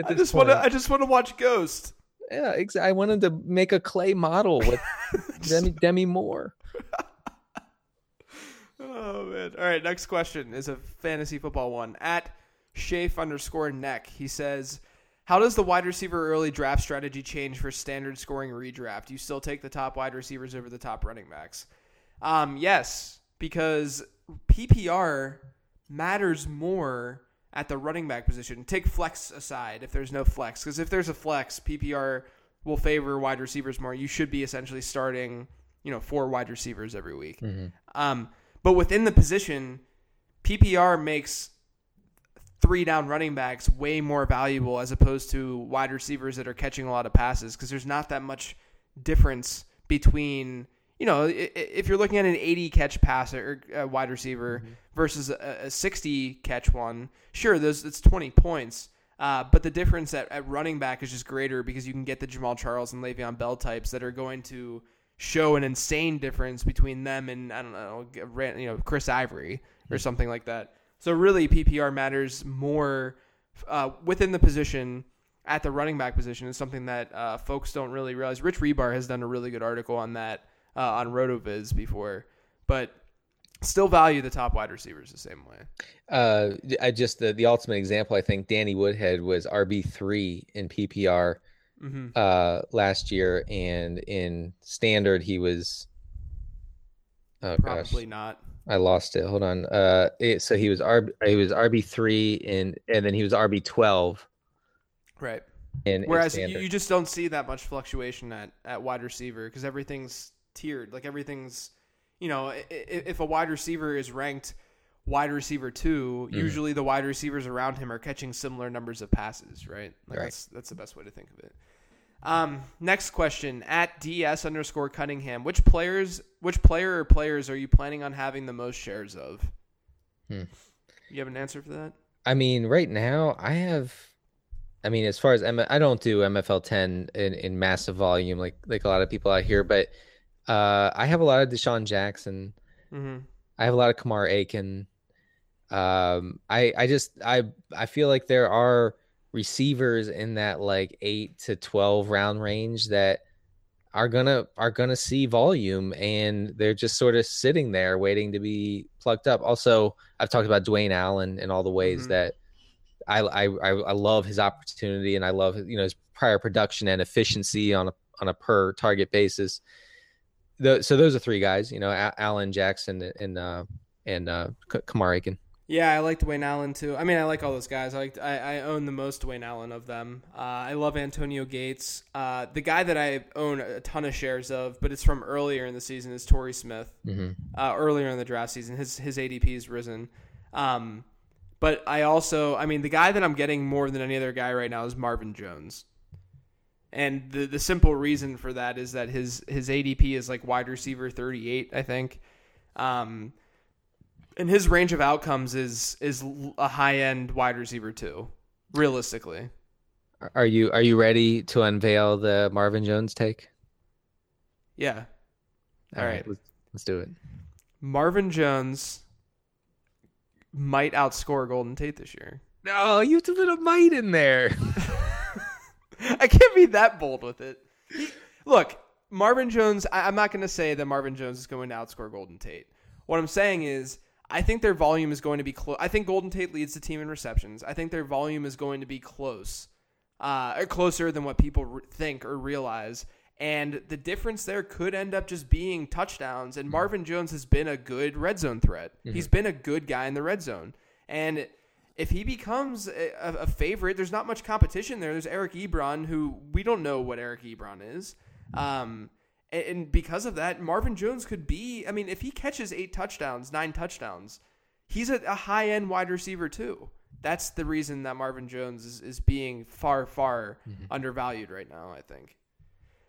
I just want to. I just want to watch Ghost. Yeah, exactly. I wanted to make a clay model with Demi, Demi Moore. Oh man! All right, next question is a fantasy football one. At Shafe underscore neck, he says, "How does the wide receiver early draft strategy change for standard scoring redraft? You still take the top wide receivers over the top running backs?" Um, yes, because PPR matters more at the running back position. Take flex aside if there's no flex, because if there's a flex, PPR will favor wide receivers more. You should be essentially starting, you know, four wide receivers every week. Um, but within the position, PPR makes three down running backs way more valuable as opposed to wide receivers that are catching a lot of passes because there's not that much difference between you know if you're looking at an 80 catch passer or uh, wide receiver versus a, a 60 catch one sure those it's 20 points uh, but the difference at, at running back is just greater because you can get the Jamaal Charles and Le'Veon Bell types that are going to show an insane difference between them and I don't know, you know, Chris Ivory or something like that. So really, PPR matters more uh, within the position at the running back position is something that uh, folks don't really realize. Rich Hribar has done a really good article on that uh, on Rotoviz before, but Still value the top wide receivers the same way. Uh, I just the, the ultimate example. I think Danny Woodhead was RB three in PPR hmm uh last year, and in standard he was. Oh gosh, Probably not. I lost it. Hold on. Uh, it, so he was RB he was RB three and and then he was RB twelve Right. in. in Whereas you, you just don't see that much fluctuation at, at wide receiver because everything's tiered. Like everything's, you know, if a wide receiver is ranked wide receiver 2 Mm-hmm. usually the wide receivers around him are catching similar numbers of passes, right? Like Right. That's that's the best way to think of it. Um, next question at ds underscore Cunningham. Which players, which player or players are you planning on having the most shares of? Hmm. You have an answer for that? I mean, right now I have. I mean, as far as M- I don't do MFL 10 in, in massive volume like like a lot of people out here, but uh, I have a lot of DeSean Jackson. Mm-hmm. I have a lot of Kamar Aiken. Um, I I just I I feel like there are receivers in that like eight to twelve round range that are gonna are gonna see volume and they're just sort of sitting there waiting to be plucked up. Also, I've talked about Dwayne Allen and all the ways Mhm. that I, I I love his opportunity and I love you know his prior production and efficiency on a on a per target basis. The, so those are three guys, you know, Allen Jackson and uh and uh K- Kamar Aiken. Yeah, I like Dwayne Allen too. I mean, I like all those guys. I like I, I own the most Dwayne Allen of them. Uh, I love Antonio Gates. Uh, the guy that I own a ton of shares of, but it's from earlier in the season, is Torrey Smith. Mm-hmm. Uh, earlier in the draft season, his his ADP has risen. Um, but I also, I mean, the guy that I'm getting more than any other guy right now is Marvin Jones. And the the simple reason for that is that his his ADP is like wide receiver 38, I think. Um, and his range of outcomes is is a high end wide receiver too, realistically. Are you are you ready to unveil the Marvin Jones take? Yeah, All right. let's, let's do it. Marvin Jones might outscore Golden Tate this year. No, you have to put a might in there. I can't be that bold with it. He- look, Marvin Jones. I, I'm not going to say that Marvin Jones is going to outscore Golden Tate. What I'm saying is, I think their volume is going to be close. I think Golden Tate leads the team in receptions. I think their volume is going to be close, uh, closer than what people re- think or realize. And the difference there could end up just being touchdowns. And Marvin Jones has been a good red zone threat. He's been a good guy in the red zone. And if he becomes a, a- a favorite, there's not much competition there. There's Eric Ebron, who we don't know what Eric Ebron is. Um, and, because of that, Marvin Jones could be. I mean, if he catches eight touchdowns, nine touchdowns, he's a, a high end wide receiver too. That's the reason that Marvin Jones is, is being far, far undervalued right now. I think.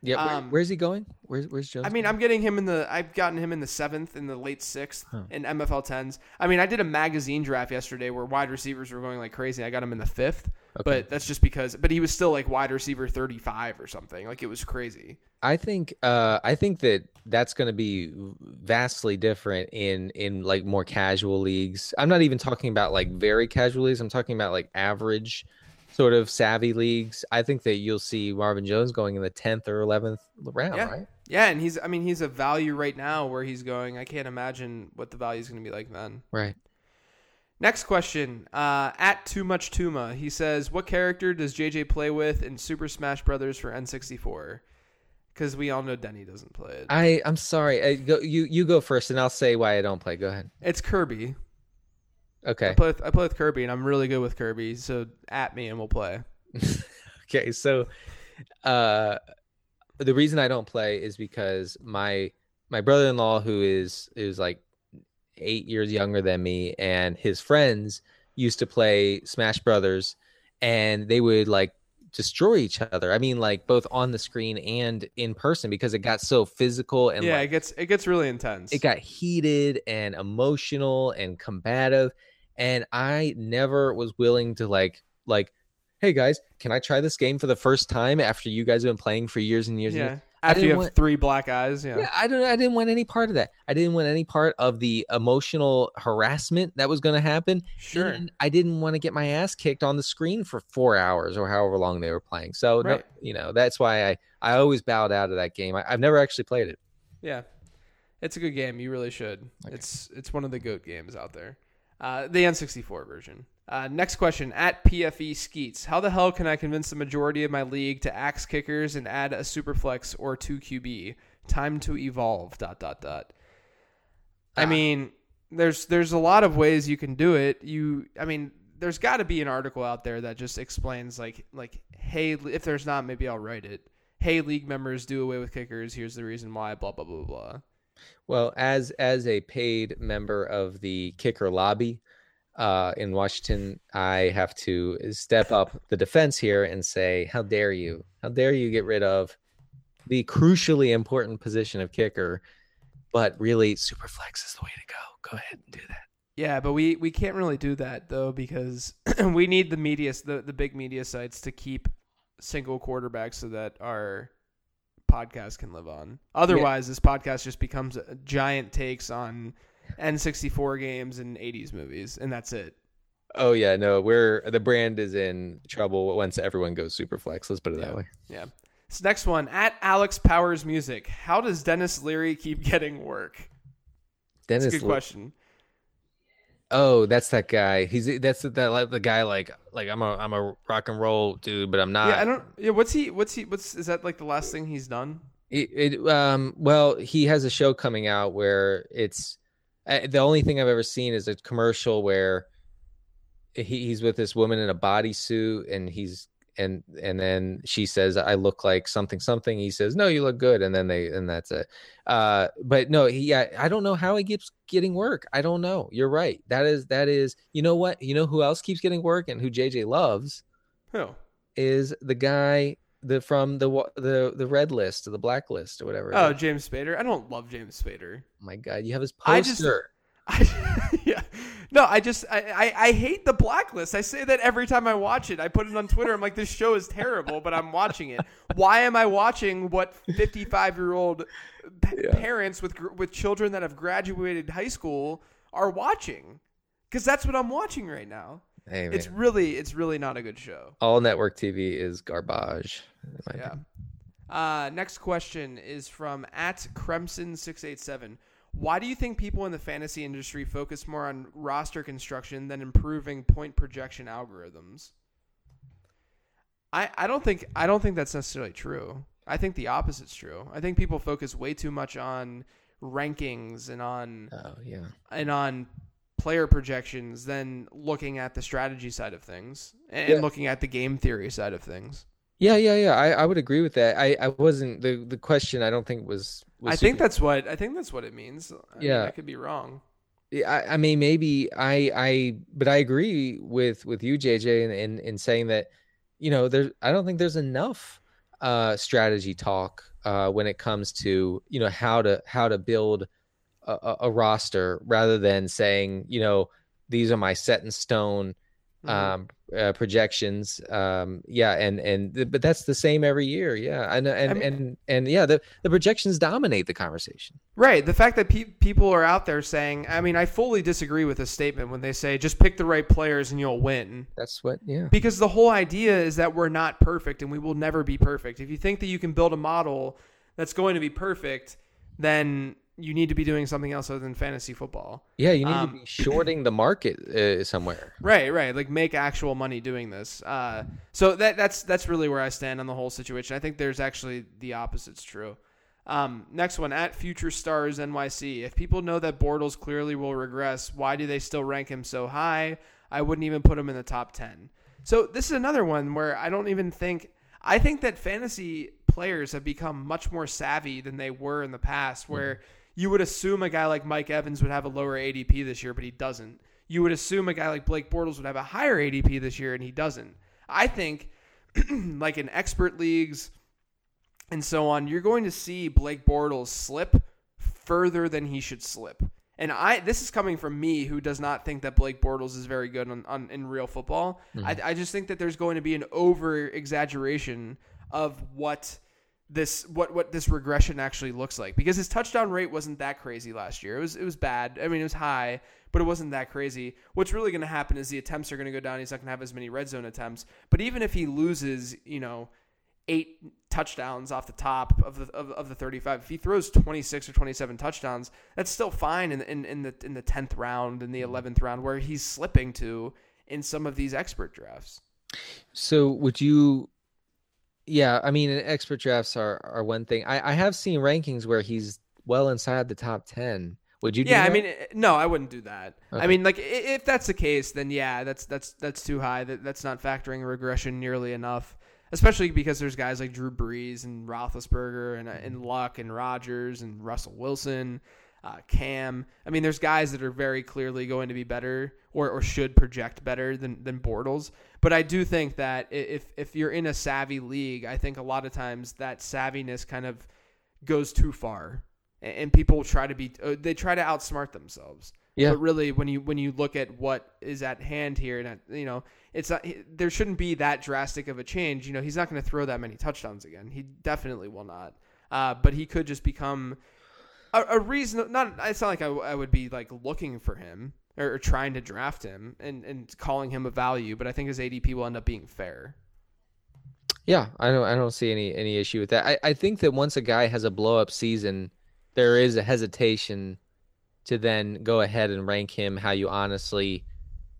Yeah, where- Um, where's he going? Where's where's Jones? I mean, going? I'm getting him in the. I've gotten him in the seventh, in the late sixth, in MFL tens. I mean, I did a magazine draft yesterday where wide receivers were going like crazy. I got him in the fifth, but that's just because. But he was still like wide receiver 35 or something. Like it was crazy. I think uh I think that that's going to be vastly different in in like more casual leagues. I'm not even talking about like very casual leagues. I'm talking about like average sort of savvy leagues. I think that you'll see Marvin Jones going in the 10th or 11th round, Yeah. right? Yeah, and he's. I mean, he's a value right now where he's going. I can't imagine what the value is going to be like then. Right. Next question. Uh, at Too Much Tuma, he says, "What character does JJ play with in Super Smash Brothers for N64?" Because we all know Denny doesn't play it. I I'm sorry. I, go, you you go first and I'll say why I don't play. Go ahead. It's Kirby. I Okay. play with, I play with Kirby, and I'm really good with Kirby. So at me, and we'll play. Okay, so uh the reason I don't play is because my my brother-in-law who is is like 8 years younger than me and his friends used to play Smash Brothers and they would like destroy each other. I mean like both on the screen and in person because it got so physical and yeah, like, it gets it gets really intense. it got heated and emotional and combative and i never was willing to like like hey guys can i try this game for the first time after you guys have been playing for years and years and yeah. years? After you have want- three black eyes, yeah. yeah i don't i didn't want any part of that i didn't want any part of the emotional harassment that was going to happen Sure. and i didn't want to get my ass kicked on the screen for four hours or however long they were playing so no, you know that's why i i always bowed out of that game I, i've never actually played it Yeah. It's a good game. You really should. It's it's one of the goat games out there. Uh, the N64 version. Uh, next question at PFE Skeets. How the hell can I convince the majority of my league to axe kickers and add a superflex or two QB? Time to evolve. Dot dot dot. I Ah. mean, there's there's a lot of ways you can do it. You, I mean, there's got to be an article out there that just explains like like hey, if there's not, maybe I'll write it. Hey, league members, do away with kickers. Here's the reason why. Blah blah blah blah. Well, as as a paid member of the kicker lobby uh, in Washington, I have to step up the defense here and say, "How dare you? How dare you get rid of the crucially important position of kicker?" But really, superflex is the way to go. Go ahead and do that. Yeah, but we, we can't really do that though because we need the media the the big media sites to keep single quarterbacks so that our podcast can live on. Otherwise, this podcast just becomes a giant takes on N64 games and 80s movies and that's it. Oh yeah, no, we're the brand is in trouble once everyone goes super flex. Let's put it Yeah. that way. Yeah. This next one at Alex Powers Music. How does Denis Leary keep getting work? That's a good Le- question. oh, that's that guy. He's that's the, that the guy like like I'm a I'm a rock and roll dude, but I'm not. yeah, I don't. Yeah, what's he? What's he? What's is that like the last thing he's done? It, it um well he has a show coming out where it's uh, the only thing I've ever seen is a commercial where he, he's with this woman in a bodysuit and he's and and then she says I look like something something. He says no you look good. And then they and that's it. Uh but no he yeah I don't know how he keeps getting work. I don't know. You're right. That is that is you know what? You know who else keeps getting work and who JJ loves? Who? is the guy the from the the the red list or the black list or whatever. Oh. James Spader. I don't love James Spader. Oh my god, you have his poster. I just- I, yeah. No, I just I, I, I hate the blacklist. I say that every time I watch it. I put it on Twitter. I'm like, this show is terrible, but I'm watching it. Why am I watching what 55 year old Yeah. parents with with children that have graduated high school are watching? Because that's what I'm watching right now. Hey, It's really it's really not a good show. all network TV is garbage. Yeah. Uh, next question is from at Cremson687. Why do you think people in the fantasy industry focus more on roster construction than improving point projection algorithms? I, I don't think I don't think that's necessarily true. I think the opposite's true. I think people focus way too much on rankings and on Oh yeah. and on player projections than looking at the strategy side of things and Yeah. looking at the game theory side of things. Yeah, yeah, yeah. I, I would agree with that. I, I wasn't the the question. I don't think was. was I think that's what I think that's what it means. I mean, Yeah. I could be wrong. Yeah, I, I mean, maybe I, I, but I agree with with you, JJ, in, in in saying that, you know, there's. I don't think there's enough uh, strategy talk uh, when it comes to you know how to how to build a, a, roster rather than saying you know these are my set in stone Mhm. um uh, projections um yeah and and but that's the same every year yeah and and mean- and and yeah the the projections dominate the conversation right. The fact that pe- people are out there saying, I mean, I fully disagree with this statement when they say just pick the right players and you'll win. that's what yeah Because the whole idea is that we're not perfect and we will never be perfect. If you think that you can build a model that's going to be perfect, then you need to be doing something else other than fantasy football. yeah you need Um, to be shorting the market uh, somewhere Right, right. Like make actual money doing this. Uh, so that that's that's really where I stand on the whole situation. I think there's actually the opposite's true. Um, next one at Future Stars NYC. If people know that Bortles clearly will regress, why do they still rank him so high? I wouldn't even put him in the top ten. So this is another one where I don't even think. I think that fantasy players have become much more savvy than they were in the past, where you would assume a guy like Mike Evans would have a lower ADP this year, but he doesn't. You would assume a guy like Blake Bortles would have a higher ADP this year, and he doesn't. I think, like in expert leagues and so on, you're going to see Blake Bortles slip further than he should slip. And I, this is coming from me, who does not think that Blake Bortles is very good on, on in real football. Mm-hmm. I, I just think that there's going to be an over exaggeration of what this what what this regression actually looks like because his touchdown rate wasn't that crazy last year. It was it was bad. I mean, it was high, but it wasn't that crazy. What's really going to happen is the attempts are going to go down. He's not going to have as many red zone attempts. But even if he loses, you know, eight touchdowns off the top of the of, of the 35. If he throws 26 or 27 touchdowns, that's still fine in, in, in the in the 10th round in the mm-hmm. 11th round where he's slipping to in some of these expert drafts. So would you yeah, I mean expert drafts are are one thing. I, I have seen rankings where he's well inside the top ten. Would you? yeah, I mean, eh, no, I wouldn't do that. Okay. I mean, like if that's the case, then yeah, that's that's that's too high. That that's not factoring regression nearly enough. Especially because there's guys like Drew Brees and Roethlisberger and uh, and mm-hmm. Luck and Rodgers and Russell Wilson, uh, Cam. I mean, there's guys that are very clearly going to be better or, or should project better than than Bortles. But I do think that if if you're in a savvy league, I think a lot of times that savviness kind of goes too far and people try to be uh, they try to outsmart themselves. Yeah. But really, when you when you look at what is at hand here, and you know, it's not there shouldn't be that drastic of a change. You know, he's not going to throw that many touchdowns again. He definitely will not. Uh, but he could just become a, a reason. Not it's not like I, I would be like looking for him or, or trying to draft him and and calling him a value. But I think his ADP will end up being fair. Yeah, I don't I don't see any any issue with that. I, I think that once a guy has a blow up season there is a hesitation to then go ahead and rank him how you honestly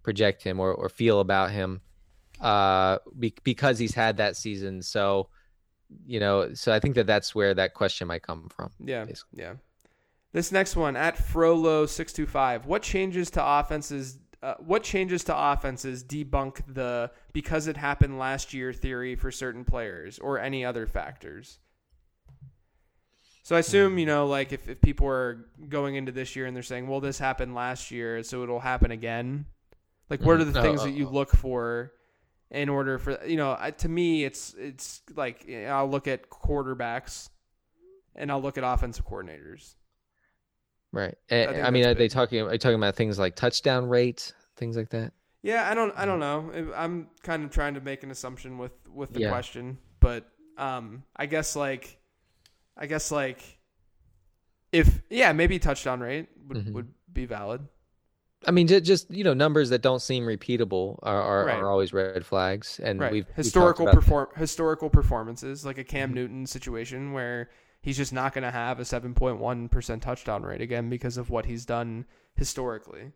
project him or, or feel about him uh, be, because he's had that season. So, you know, so I think that that's where that question might come from. Yeah. Basically. Yeah. This next one at Frollo625. What changes to offenses? Uh, what changes to offenses debunk the because it happened last year theory for certain players or any other factors? So I assume, you know, like if, if people are going into this year and they're saying, well, this happened last year, so it'll happen again. Like, what are the mm-hmm. things that you look for in order for, you know, to me, it's, it's like, I'll look at quarterbacks and I'll look at offensive coordinators. Right. I, I mean, are big. they talking, are you talking about things like touchdown rate, things like that? Yeah, I don't, I don't know. I'm kind of trying to make an assumption with, with the yeah. question, but, um, I guess like, I guess like if yeah, maybe touchdown rate would, mm-hmm. would be valid. I mean, just you know, numbers that don't seem repeatable are are, right. are always red flags, and right. we've historical perform that. historical performances like a Cam mm-hmm. Newton situation where he's just not going to have a seven point one percent touchdown rate again because of what he's done historically.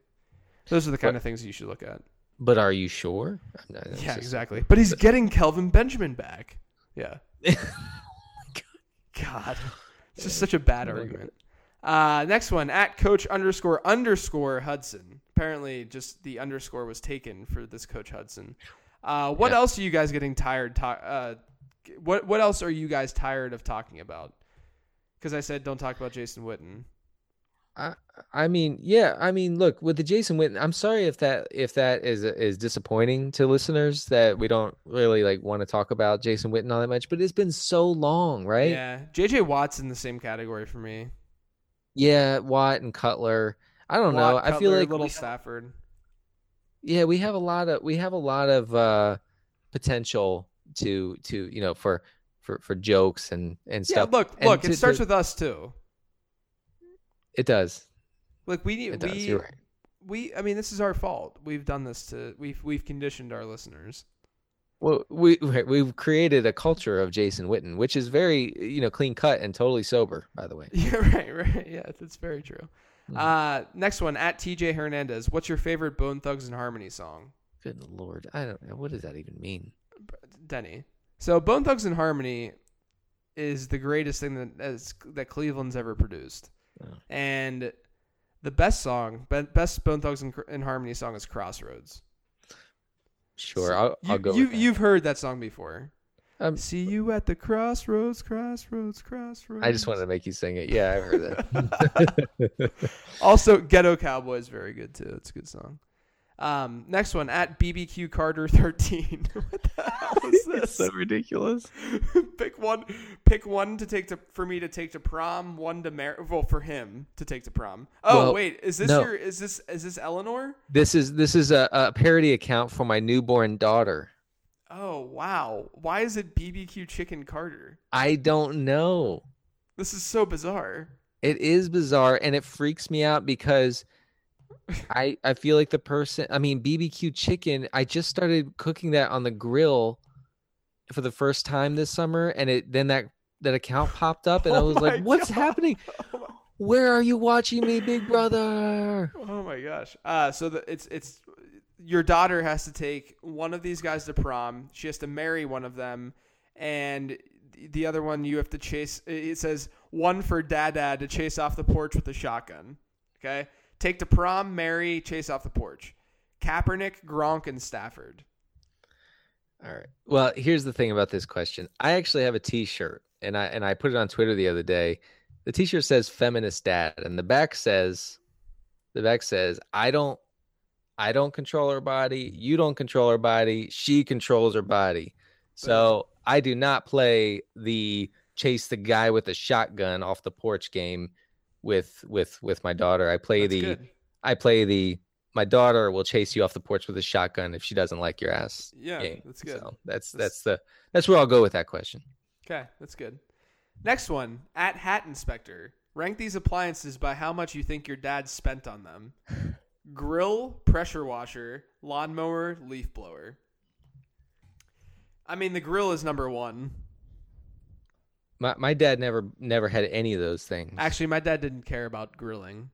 Those are the kind but, of things you should look at. But are you sure? yeah, exactly. But he's getting Kelvin Benjamin back. Yeah. God, it's just such a bad argument. Uh, next one at coach underscore underscore Hudson. Apparently, just the underscore was taken for this coach Hudson. Uh, what yeah. else are you guys getting tired? Uh, what what else are you guys tired of talking about? Because I said don't talk about Jason Witten. I I mean, yeah, I mean, look with the Jason Witten. I'm sorry if that if that is is disappointing to listeners that we don't really like want to talk about Jason Witten all that much, but it's been so long, right? Yeah, JJ Watt's in the same category for me. Yeah, Watt and Cutler. I don't Watt, know. Cutler, I feel like little Stafford. Yeah, we have a lot of we have a lot of uh potential to to you know for for for jokes and and stuff. Yeah, look, and look, to, it starts to, with us too. It does. Like we need it we does, right. we I mean this is our fault. We've done this to we've we've conditioned our listeners. Well, we we've created a culture of Jason Witten, which is very you know clean cut and totally sober, by the way. Yeah, right, right. Yeah, that's very true. Mm-hmm. Uh, next one at TJ Hernandez. What's your favorite Bone Thugs and Harmony song? Good lord, I don't know what does that even mean, Denny. So Bone Thugs and Harmony is the greatest thing that as, that Cleveland's ever produced. And the best song, best Bone Thugs and, Harmony song is Crossroads. Sure, so I'll, I'll you, go. You, you've heard that song before. Um, See you at the crossroads, crossroads, crossroads. I just wanted to make you sing it. Yeah, I've heard that. also, Ghetto Cowboy is very good too. It's a good song. Um, next one at BBQ Carter thirteen. what the hell is this? so ridiculous. pick one. Pick one to take to for me to take to prom. One to marry. Well, for him to take to prom. Oh well, wait, is this no. your? Is this is this Eleanor? This is this is a, a parody account for my newborn daughter. Oh wow! Why is it BBQ Chicken Carter? I don't know. This is so bizarre. It is bizarre, and it freaks me out because I I feel like the person. I mean, BBQ chicken. I just started cooking that on the grill, for the first time this summer, and it then that that account popped up, and I Oh was like, "What's God. happening? Where are you watching me, Big Brother?" Oh my gosh. Uh, so the, it's it's your daughter has to take one of these guys to prom. She has to marry one of them, and the other one you have to chase. It says one for dad dad to chase off the porch with a shotgun. Okay, take to prom, marry, chase off the porch. Kaepernick, Gronk, and Stafford. All right. Well, here's the thing about this question. I actually have a T-shirt, and I and I put it on Twitter the other day. The T-shirt says "feminist dad," and the back says, "The back says I don't, I don't control her body. You don't control her body. She controls her body. So I do not play the chase the guy with a shotgun off the porch game with with with my daughter. I play That's the good. I play the my daughter will chase you off the porch with a shotgun if she doesn't like your ass Yeah, game. that's good. So that's That's- that's the that's where I'll go with that question. Okay, that's good. Next one at Hat Inspector. Rank these appliances by how much you think your dad spent on them. Grill, pressure washer, lawnmower, leaf blower. I mean, the grill is number one. My my dad never never had any of those things. Actually, my dad didn't care about grilling.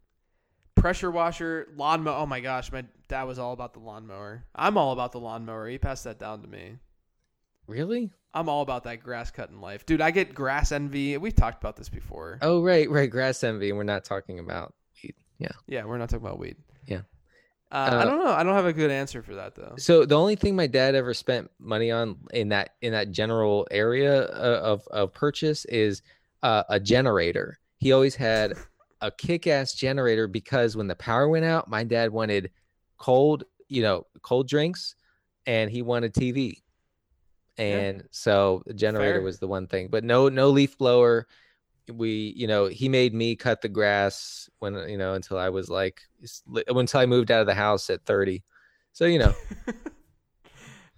Pressure washer, lawnmower. Oh my gosh, my dad was all about the lawnmower. I'm all about the lawnmower. He passed that down to me. really? I'm all about that grass cutting life, dude. I get grass envy. We've talked about this before. Oh right, right. Grass envy, we're not talking about weed. Yeah. Yeah, we're not talking about weed. Yeah. Uh, Uh, I don't know. I don't have a good answer for that though. So the only thing my dad ever spent money on in that in that general area uh, of of purchase is uh, a generator. He always had a kick-ass generator because when the power went out, my dad wanted cold, you know, cold drinks, and he wanted TV. And so the generator Fair. was the one thing, but no no leaf blower. We, you know, he made me cut the grass when you know until I was like until I moved out of the house at thirty. So you know,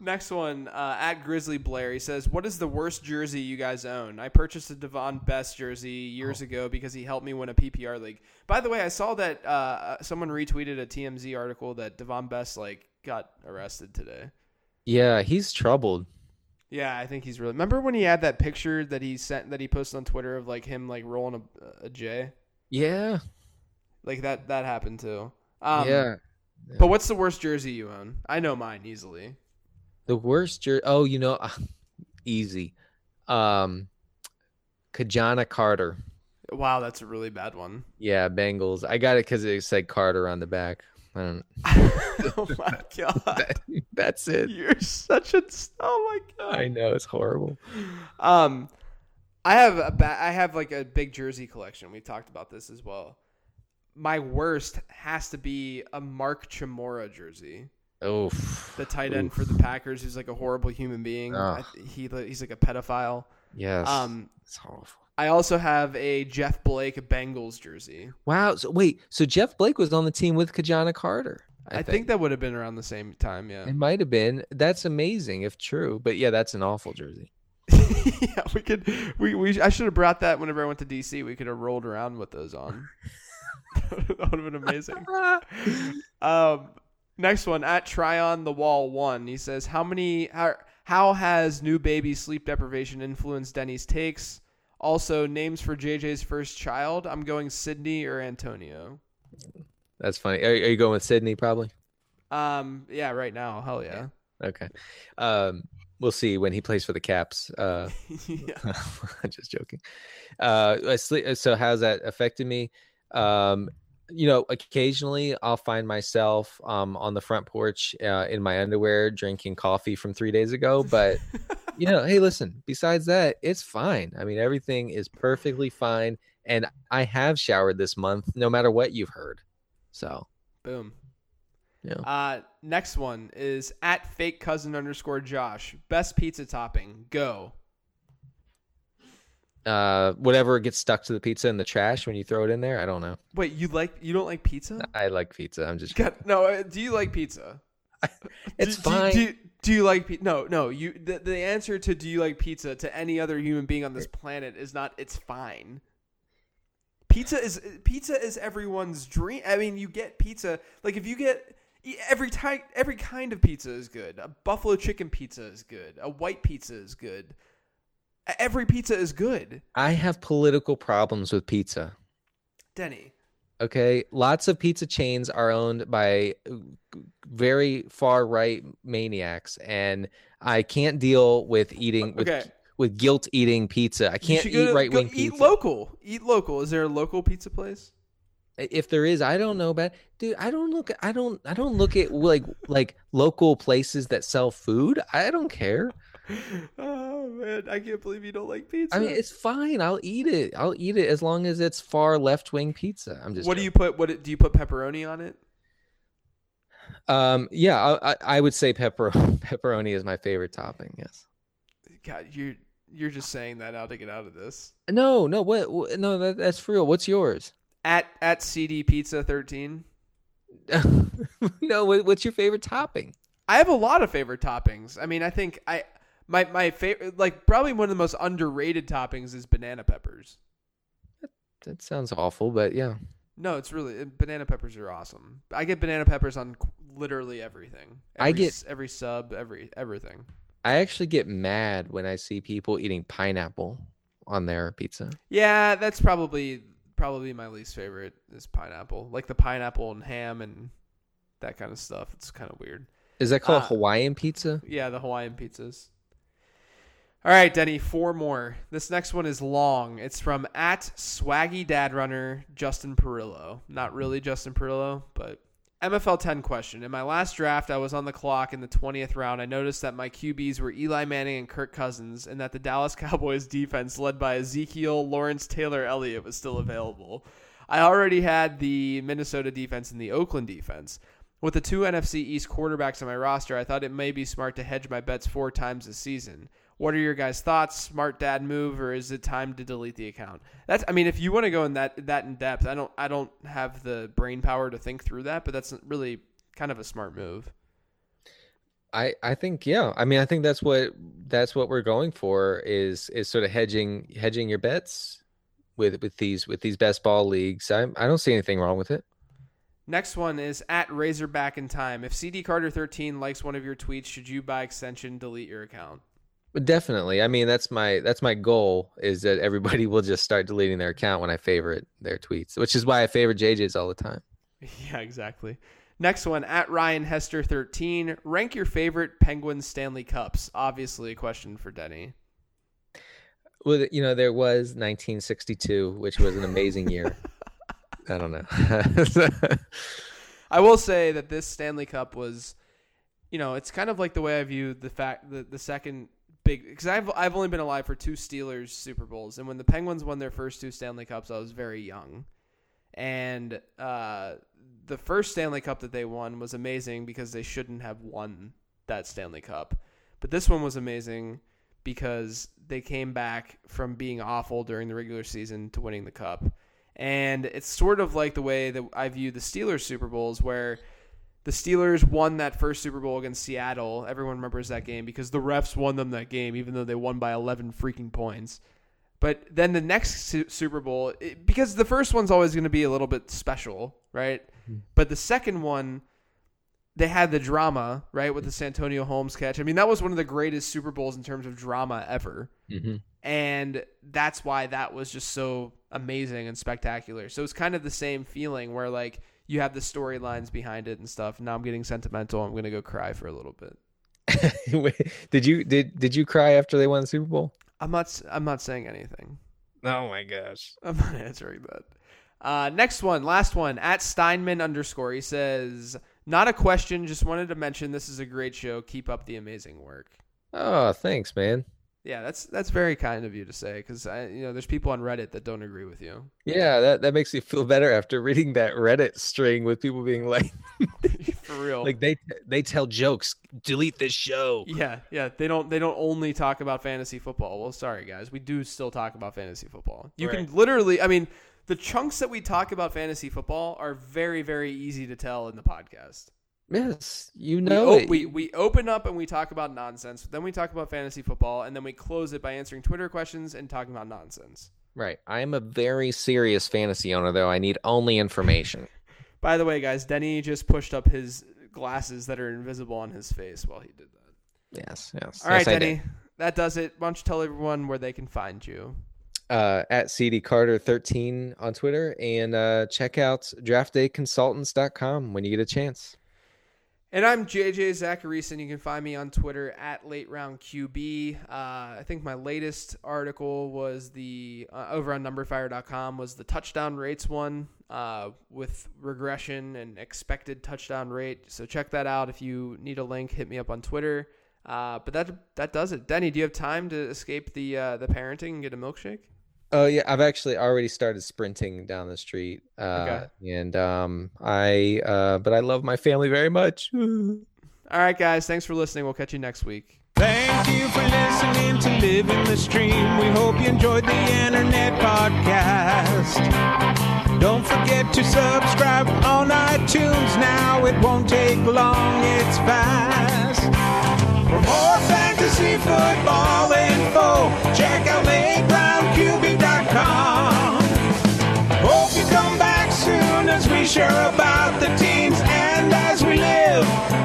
Next one uh, at Grizzly Blair. He says, "What is the worst jersey you guys own? I purchased a Devon Best jersey years ago because he helped me win a PPR league. By the way, I saw that uh, someone retweeted a TMZ article that Devon Best like got arrested today. yeah, he's troubled. Yeah, I think he's really. Remember when he had that picture that he sent that he posted on Twitter of like him like rolling a, a J? Yeah, Like that that happened too. Um, yeah. But what's the worst jersey you own? I know mine easily. The worst jer- Oh, you know, easy. Um, Ki-Jana Carter. Wow, that's a really bad one. Yeah, Bengals. I got it because it said Carter on the back. I don't. oh my god. That, that's it. You're such a oh my god. I know it's horrible. Um I have a ba- I have like a big jersey collection. We talked about this as well. My worst has to be a Mark Chmura jersey. Oh, The tight end for the Packers who's like a horrible human being. Ugh. I- He he's like a pedophile. yes. Um it's horrible. I also have a Jeff Blake Bengals jersey. Wow. So wait. So Jeff Blake was on the team with Ki-Jana Carter. I, think. that would have been around the same time, yeah. it might have been. That's amazing if true. But yeah, that's an awful jersey. yeah, we could. We, we I should have brought that whenever I went to DC. We could have rolled around with those on. that would have been amazing. Um, next one at try on the wall one. He says, "How many? How how has new baby sleep deprivation influenced Denny's takes? Also, names for JJ's first child. I'm going Sydney or Antonio. That's funny. Are, are you going with Sydney? Probably. Um, yeah, right now, hell yeah. Okay. Um, we'll see when he plays for the Caps. Uh, yeah. just joking. Uh, so how's that affected me? Um, you know, occasionally I'll find myself um on the front porch uh, in my underwear drinking coffee from three days ago. But you know, hey, listen. Besides that, it's fine. I mean, everything is perfectly fine, and I have showered this month, no matter what you've heard. So Boom. Yeah. Uh, next one is at fake cousin underscore Josh. Best pizza topping. Go. uh, whatever gets stuck to the pizza in the trash when you throw it in there, I don't know. Wait, you like you don't like pizza? I like pizza. I'm just God, no. uh, Do you like pizza? It's do, do- fine. Do, do you like pizza? No, no. You the, the answer to do you like pizza to any other human being on this planet is not. It's fine. Pizza is pizza is everyone's dream. I mean, you get pizza like if you get Every type, every kind of pizza is good. A buffalo chicken pizza is good. A white pizza is good. Every pizza is good. I have political problems with pizza. Denny, Okay, lots of pizza chains are owned by uh, very far right maniacs, and I can't deal with eating with Okay. with guilt eating pizza. I can't eat right wing go Eat local. Eat local. Is there a local pizza place? if there is, I don't know, but dude, I don't look. I don't. I don't look at like like local places that sell food. I don't care. oh man, I can't believe you don't like pizza. I mean, it's fine. I'll eat it. I'll eat it as long as it's far left wing pizza. I'm just. what do you put? What do you put pepperoni on it? Um. Yeah. I, I, I would say pepper pepperoni is my favorite topping. Yes. God, you're you're just saying that now to get out of this. No. No. What? no. That, that's for real. What's yours? At at CD Pizza thirteen. no. What, what's your favorite topping? I have a lot of favorite toppings. I mean, I think I my my favorite like probably one of the most underrated toppings is banana peppers. That sounds awful, but yeah. No, it's really banana peppers are awesome. I get banana peppers on literally everything. I get- every sub, every everything. I actually get mad when I see people eating pineapple on their pizza. Yeah, that's probably probably my least favorite is pineapple. Like the pineapple and ham and that kind of stuff. It's kind of weird. Is that called Ah. Hawaiian pizza? Yeah, the Hawaiian pizzas. All right, Denny, four more. This next one is long. It's from at Swaggy Dad Runner Justin Perillo. Not really Justin Perillo, but MFL 10 question. In my last draft, I was on the clock in the 20th round. I noticed that my QBs were Eli Manning and Kirk Cousins, and that the Dallas Cowboys defense, led by Ezekiel Lawrence Taylor Elliott, was still available. I already had the Minnesota defense and the Oakland defense. With the two NFC East quarterbacks on my roster, I thought it may be smart to hedge my bets four times this season. What are your guys' thoughts? Smart dad move, or is it time to delete the account? That's, I mean, if you want to go in that that in depth, I don't, I don't have the brain power to think through that, but that's really kind of a smart move. I I think yeah. I mean, I think that's what that's what we're going for is is sort of hedging hedging your bets with with these with these best ball leagues. I I don't see anything wrong with it. Next one is at Razorback in Time. If CD Carter 13 likes one of your tweets, should you, by extension, delete your account? But definitely. I mean, that's my that's my goal is that everybody will just start deleting their account when I favorite their tweets, which is why I favorite JJ's all the time. Yeah, exactly. Next one at Ryan Hester 13. Rank your favorite Penguins Stanley Cups. Obviously, a question for Denny. Well, you know, there was 1962, which was an amazing year. I don't know. I will say that this Stanley Cup was, you know, it's kind of like the way I view the fact that the second big because I've I've only been alive for two Steelers Super Bowls, and when the Penguins won their first two Stanley Cups, I was very young, and uh, the first Stanley Cup that they won was amazing because they shouldn't have won that Stanley Cup, but this one was amazing because they came back from being awful during the regular season to winning the cup. And it's sort of like the way that I view the Steelers Super Bowls, where the Steelers won that first Super Bowl against Seattle. Everyone remembers that game because the refs won them that game, even though they won by 11 freaking points. But then the next Su- Super Bowl, it, because the first one's always going to be a little bit special, right? But the second one, they had the drama, right, with the Santonio Holmes catch. I mean, that was one of the greatest Super Bowls in terms of drama ever hmm and that's why that was just so amazing and spectacular. So it's kind of the same feeling where like you have the storylines behind it and stuff. Now I'm getting sentimental. I'm gonna go cry for a little bit. did you did did you cry after they won the Super Bowl? I'm not. s- I'm not saying anything. Oh my gosh. I'm not answering that. Uh, next one, last one at Steinman underscore. He says, "Not a question. Just wanted to mention this is a great show. Keep up the amazing work." Oh, thanks, man. Yeah, that's that's very kind of you to say because I, you know, there's people on Reddit that don't agree with you. Yeah, that, that makes me feel better after reading that Reddit string with people being like, for real. like they they tell jokes. Delete this show. Yeah, yeah. They don't they don't only talk about fantasy football. Well, sorry guys, we do still talk about fantasy football. You Right. can literally I mean, the chunks that we talk about fantasy football are very very easy to tell in the podcast. Yes, you We, know o- it. we we open up and we talk about nonsense. Then we talk about fantasy football and then we close it by answering Twitter questions and talking about nonsense. Right. I am a very serious fantasy owner, though. I need only information. By the way, guys, Denny just pushed up his glasses that are invisible on his face while he did that. Yes, yes. All right, yes, Denny. That does it. Why don't you tell everyone where they can find you? uh, at CD Carter 13 on Twitter and uh, check out draftdayconsultants.com when you get a chance. And I'm JJ Zachariason. You can find me on Twitter at Late Round QB. Uh, I think my latest article was the uh, over on numberfire.com was the touchdown rates one uh, with regression and expected touchdown rate. So check that out. If you need a link, hit me up on Twitter. Uh, but that that does it. Denny, do you have time to escape the uh, the parenting and get a milkshake? Oh yeah, I've actually already started sprinting down the street. Uh, Okay. and um, I uh, but I love my family very much. All right, guys. Thanks for listening. We'll catch you next week. Thank you for listening to Living the Stream. We hope you enjoyed the internet podcast. Don't forget to subscribe on iTunes now. It won't take long, it's fast. For more fantasy football info, check out Hope you come back soon as we share about the teams and as we live.